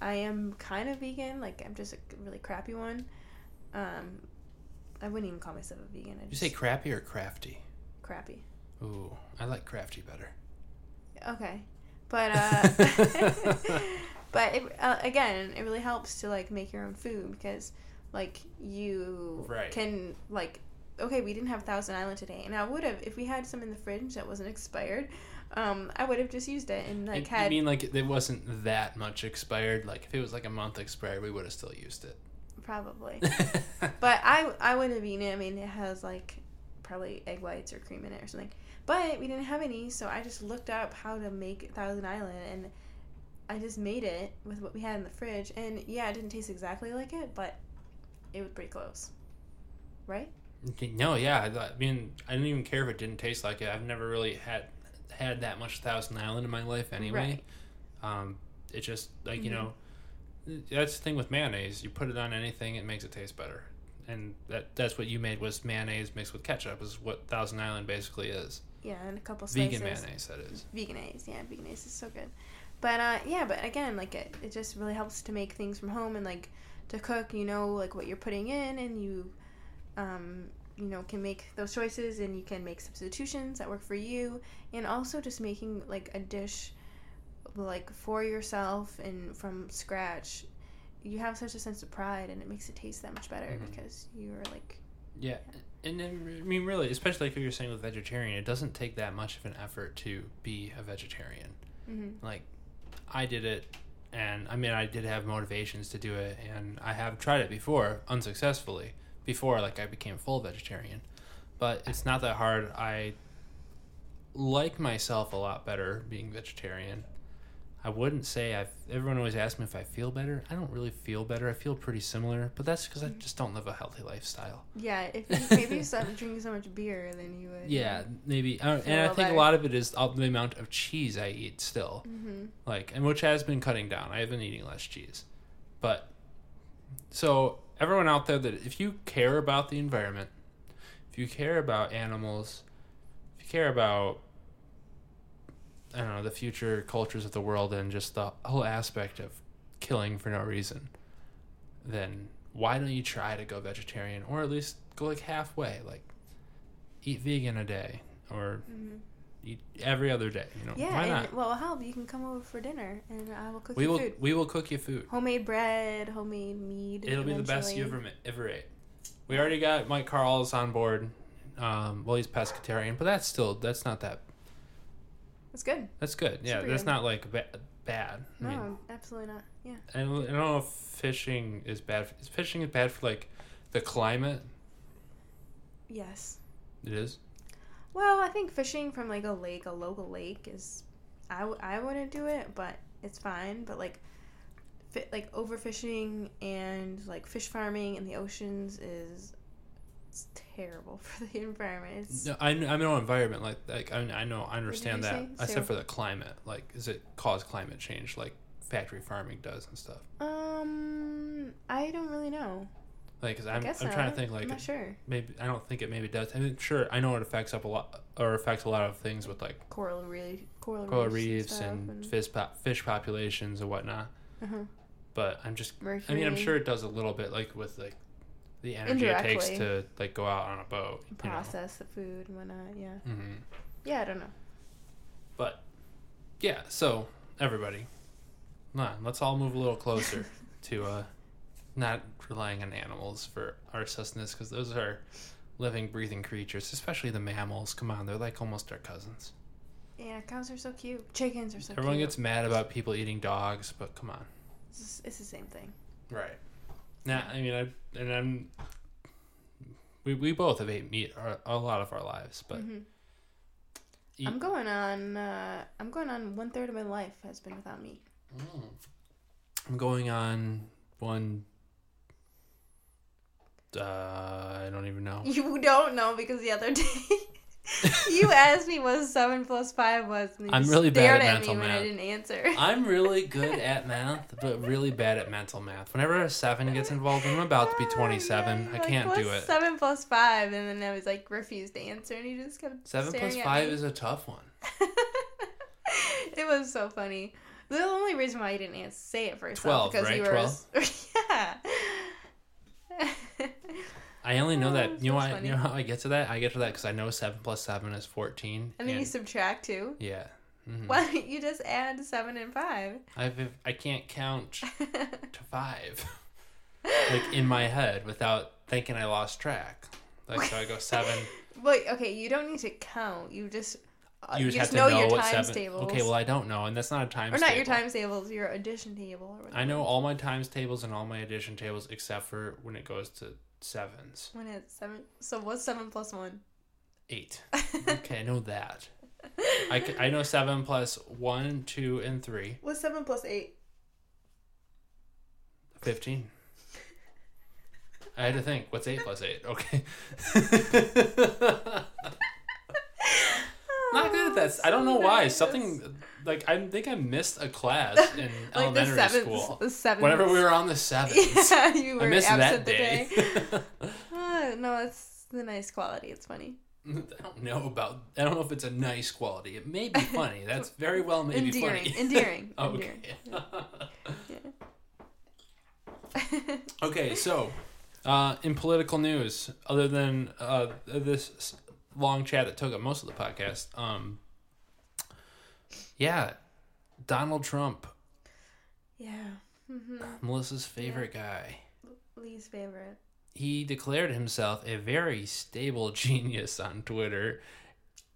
I am kind of vegan. Like I'm just a really crappy one. Um, I wouldn't even call myself a vegan. I you just say crappy or crafty? crappy. Ooh, I like crafty better. Okay, but uh, but it, uh, again, it really helps to like make your own food because like you Right. can like okay, we didn't have Thousand Island today, and I would have if we had some in the fridge that wasn't expired. Um, I would have just used it and like I had I mean, like it wasn't that much expired. Like if it was like a month expired, we would have still used it. probably. But I I would have eaten it. I mean, it has like probably egg whites or cream in it or something. But we didn't have any, so I just looked up how to make Thousand Island, and I just made it with what we had in the fridge. And yeah, it didn't taste exactly like it, but it was pretty close, right? no, yeah. I mean, I didn't even care if it didn't taste like it. I've never really had had that much Thousand Island in my life anyway. Um, it just like you Mhm. know, that's the thing with mayonnaise. You put it on anything, it makes it taste better. And that that's what you made was mayonnaise mixed with ketchup is what Thousand Island basically is. Yeah, and a couple slices. Vegan mayonnaise, that is. Vegenaise, yeah, vegenaise is so good. But uh, yeah, but again, like it, it just really helps to make things from home and like to cook. You know, like what you're putting in, and you, um, you know, can make those choices, and you can make substitutions that work for you, and also just making like a dish, like for yourself and from scratch. You have such a sense of pride, and it makes it taste that much better Mhm. because you're like, Yeah, and then, I mean, really, especially like what you're saying with vegetarian, it doesn't take that much of an effort to be a vegetarian. mhm, Like, I did it, and I mean, I did have motivations to do it, and I have tried it before unsuccessfully. Before, like, I became full vegetarian, but it's not that hard. I like myself a lot better being vegetarian. I wouldn't say I've. Everyone always asks me if I feel better. I don't really feel better. I feel pretty similar, but that's because I just don't live a healthy lifestyle. yeah. If you, maybe you stopped drinking so much beer, then you would. Yeah, maybe, Feel and I think a lot of it is the amount of cheese I eat still, Mm-hmm. like, and which has been cutting down. I have been eating less cheese, but so everyone out there that if you care about the environment, if you care about animals, if you care about I don't know the future cultures of the world and just the whole aspect of killing for no reason, then why don't you try to go vegetarian or at least go like halfway, like eat vegan a day or Mm-hmm. Eat every other day. You know, Yeah, why and not? well, it'll help. You can come over for dinner, and I will cook We you will food. we will cook you food. Homemade bread, homemade meat. It'll be the best you ever ever ate. We already got Mike Carl's on board. Um, well, he's pescatarian, but that's still that's not that That's good. that's good. Yeah, Super that's good. not like ba- bad. I No, mean, absolutely not. Yeah. I don't, I don't know if fishing is bad. Is fishing is bad for like the climate? Yes. It is. Well, I think fishing from like a lake, a local lake, is I, w- I wouldn't do it, but it's fine. But like, fi- like overfishing and like fish farming in the oceans is it's terrible for the environment. It's No, I kn- I know environment like like I, I know I understand that. say? I So- said for the climate, like is it cause climate change like factory farming does and stuff. um I don't really know. Like, cause I'm, I'm trying to think like sure. maybe I don't think it maybe does. I mean, sure, I know it affects up a lot or affects a lot of things with like Coral reef, coral, coral reefs, stuff and, fish pop, fish populations and whatnot. uh-huh. But I'm just Mercury. I mean I'm sure it does a little bit like with like the energy it takes to like go out on a boat. You know? process the food and whatnot. Yeah. hmm Yeah, I don't know. But yeah, so everybody, on, let's all move a little closer to uh, not relying on animals for our sustenance because those are living, breathing creatures, especially the mammals. Come on, they're like almost our cousins. Yeah, cows are so cute. Chickens are so Everyone cute. gets mad about people eating dogs, but come on. It's, it's the same thing. Right. Now, I mean, I and I'm. We, we both have ate meat our, a lot of our lives, but Mhm. eat- I'm going on. Uh, I'm going on one third of my life has been without meat. Mm. I'm going on one. Uh, I don't even know. You don't know because the other day you asked me what seven plus five was. I'm really bad at at, mental me when I didn't answer. I'm really good at math, but really bad at mental math. Whenever a seven gets involved, I'm about to be 27. I can't do it. Seven plus five, and then I was like refused to answer, and he just kept Seven plus at five is a tough one. it was so funny. The only reason why you didn't answer, say it first, 12, because right? you were yeah. I only know Oh, that. You know that's why? funny. You know how I get to that? I get to that because I know seven plus seven is 14. and then you subtract two. yeah, Mhm. Why don't you just add seven and five? I've I can't count to five, like in my head without thinking I lost track. Like so, I go seven. Wait, okay, you don't need to count. You just uh, You you just just, have know, to know your what times seven. tables. Okay, well I don't know, and that's not a times. Table. Or not your table. times tables, your addition table. Or whatever. I know all my times tables and all my addition tables except for when it goes to sevens. When it's seven. So what's seven plus one? Eight. Okay, I know that. I, I know seven plus one, two, and three. What's seven plus eight? Fifteen. I had to think. What's eight plus eight? Okay. Not good at that. I don't know why. Something like I think I missed a class in like the elementary seventh. school. The seventh. Whenever we were on the sevens. Yeah, you I were missed absent that the day. day. Ah, no, it's the nice quality. It's funny. I don't know about. I don't know if it's a nice quality. It may be funny. That's very well may be endearing. funny. Endearing. okay. endearing. okay. So, uh, in political news, other than uh, this long chat that took up most of the podcast, um, yeah, Donald Trump, yeah. hmm Melissa's favorite guy. Least favorite. He declared himself a very stable genius on Twitter.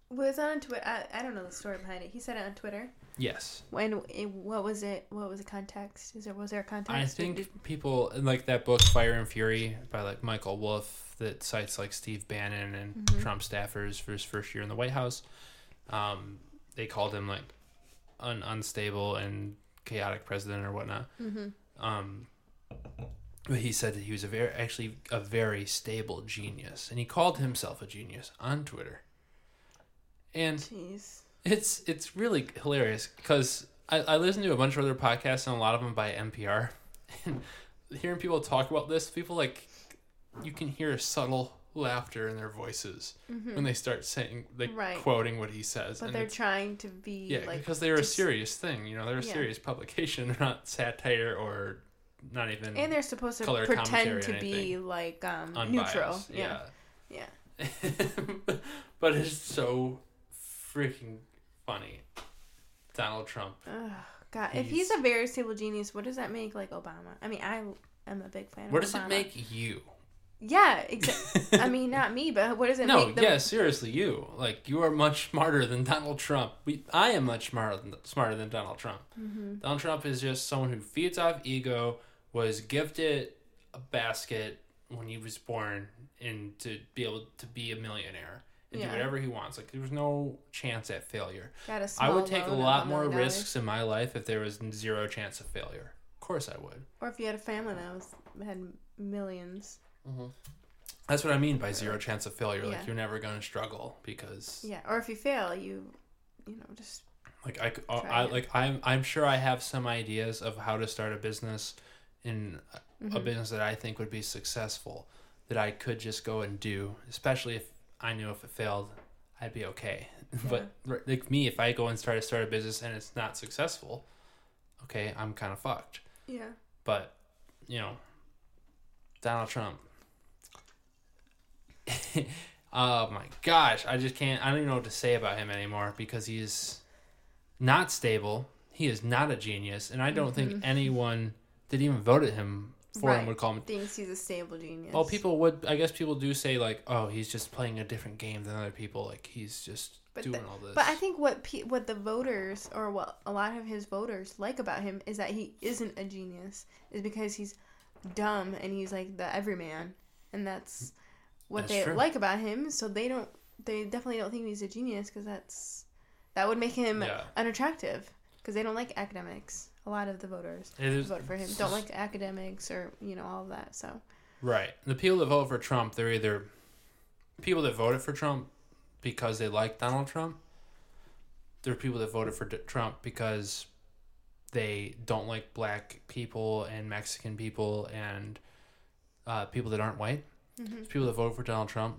Was it on Twitter? I, I don't know the story behind it. He said it on Twitter. Yes. When what was it? What was the context? Is there was there a context? I think did- people like that book Fire and Fury by like Michael Wolff that cites like Steve Bannon and Mhm. Trump staffers for his first year in the White House. Um, they called him like an unstable and chaotic president or whatnot. Mhm. Um, but he said that he was a very actually a very stable genius, and he called himself a genius on Twitter. And Jeez. it's it's really hilarious because I, I listen to a bunch of other podcasts and a lot of them by NPR, and hearing people talk about this, people like you can hear a subtle laughter in their voices when they start saying like Mm-hmm. Right. quoting what he says. But and they're trying to be yeah, like because they're just- a serious thing. You know, they're a Yeah. serious publication. They're not satire or not even and they're supposed to pretend to be like um unbiased. neutral. Yeah. Yeah. Yeah. but it's so freaking funny. Donald Trump. Ugh, God, if He's- he's a very stable genius, what does that make like Obama? I mean, I am a big fan. What of does Obama. it make you? Yeah, exactly. I mean, not me, but what does it no, make? The, yeah, seriously, you. Like you are much smarter than Donald Trump. We, I am much smarter than smarter than Donald Trump. Mm-hmm. Donald Trump is just someone who feeds off ego, was gifted a basket when he was born, and to be able to be a millionaire and Yeah. do whatever he wants. Like there was no chance at failure. I would take a lot more risks in my life if there was zero chance of failure. Of course, I would. Or if you had a family that was had millions. That's what I mean by zero chance of failure. Yeah. Like you're never going to struggle because, Yeah. Or if you fail, you, you know, just like I, uh, I it. like I'm I'm sure I have some ideas of how to start a business in a- Mm-hmm. a business that I think would be successful that I could just go and do, especially if I knew if it failed, I'd be okay. but like me, if I go and try to start a business and it's not successful, okay, I'm kind of fucked. yeah. But you know, Donald Trump. oh my gosh, I just can't. I don't even know what to say about him anymore because he's not stable. He is not a genius, and I don't think mm-hmm. anyone that even voted him for him would call him. Thinks he's a stable genius. Well, people would. I guess people do say like, "Oh, he's just playing a different game than other people. Like he's just But doing the- all this." But I think what pe- what the voters or what a lot of his voters like about him is that he isn't a genius. Is because he's dumb and he's like the everyman, and that's what That's they true. like about him. So they don't. They definitely don't think he's a genius because that's that would make him Yeah. unattractive because they don't like academics. A lot of the voters is- vote for him don't like academics or you know all of that. So Right. The people that vote for Trump, they're either people that voted for Trump because they like Donald Trump. There are people that voted for D- Trump because they don't like black people and Mexican people and uh, people that aren't white. There's people that voted for Donald Trump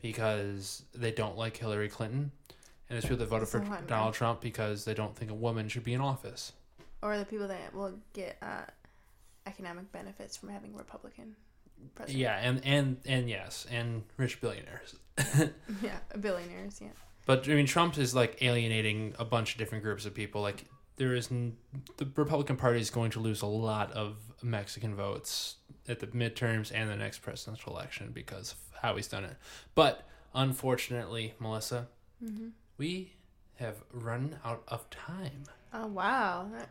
because they don't like Hillary Clinton. And there's people that voted for That's a lot, man. Donald Trump because they don't think a woman should be in office. or the people that will get uh, economic benefits from having a Republican president. Yeah, and, and, and yes, and rich billionaires. Yeah, billionaires. Yeah. But I mean, Trump is like alienating a bunch of different groups of people. Like there is n- the Republican Party is going to lose a lot of Mexican votes at the midterms and the next presidential election because of how he's done it. But unfortunately, Melissa, Mm-hmm. we have run out of time. Oh wow, that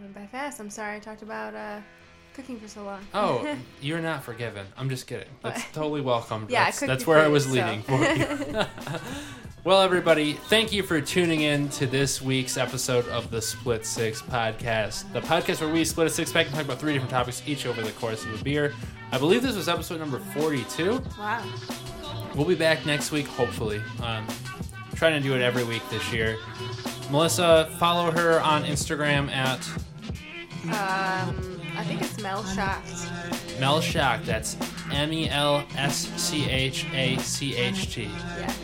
went by fast. I'm sorry I talked about uh, cooking for so long. Oh, you're not forgiven. I'm just kidding. That's totally welcome. Yeah, that's, that's where I was leading so. for you. well, everybody, thank you for tuning in to this week's episode of the Split Six podcast. The podcast where we split a six pack and talk about three different topics each over the course of a beer. I believe this was episode number 42. wow. We'll be back next week, hopefully. Um, trying to do it every week this year. Melissa, follow her on Instagram at Um, I think it's Mel Shocked. Mel Schacht. That's M E L S C H A C H T. Yeah.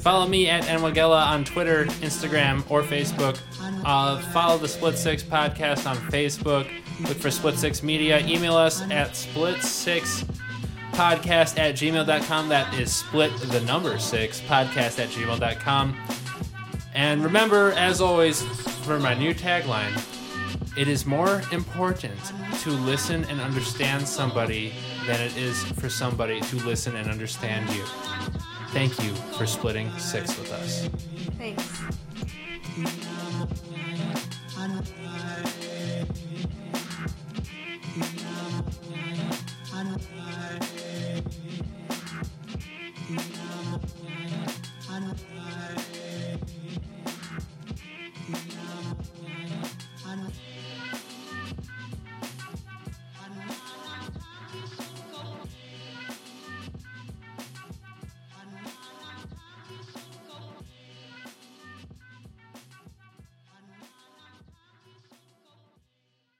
Follow me at Nwagella on Twitter, Instagram, or Facebook. Uh, follow the Split Six podcast on Facebook. Look for Split Six Media. Email us at split six podcast at gmail.com. That is split the number six podcast at gmail.com. And remember, as always, for my new tagline, it is more important to listen and understand somebody than it is for somebody to listen and understand you. Thank you for splitting six with us. Thanks. I.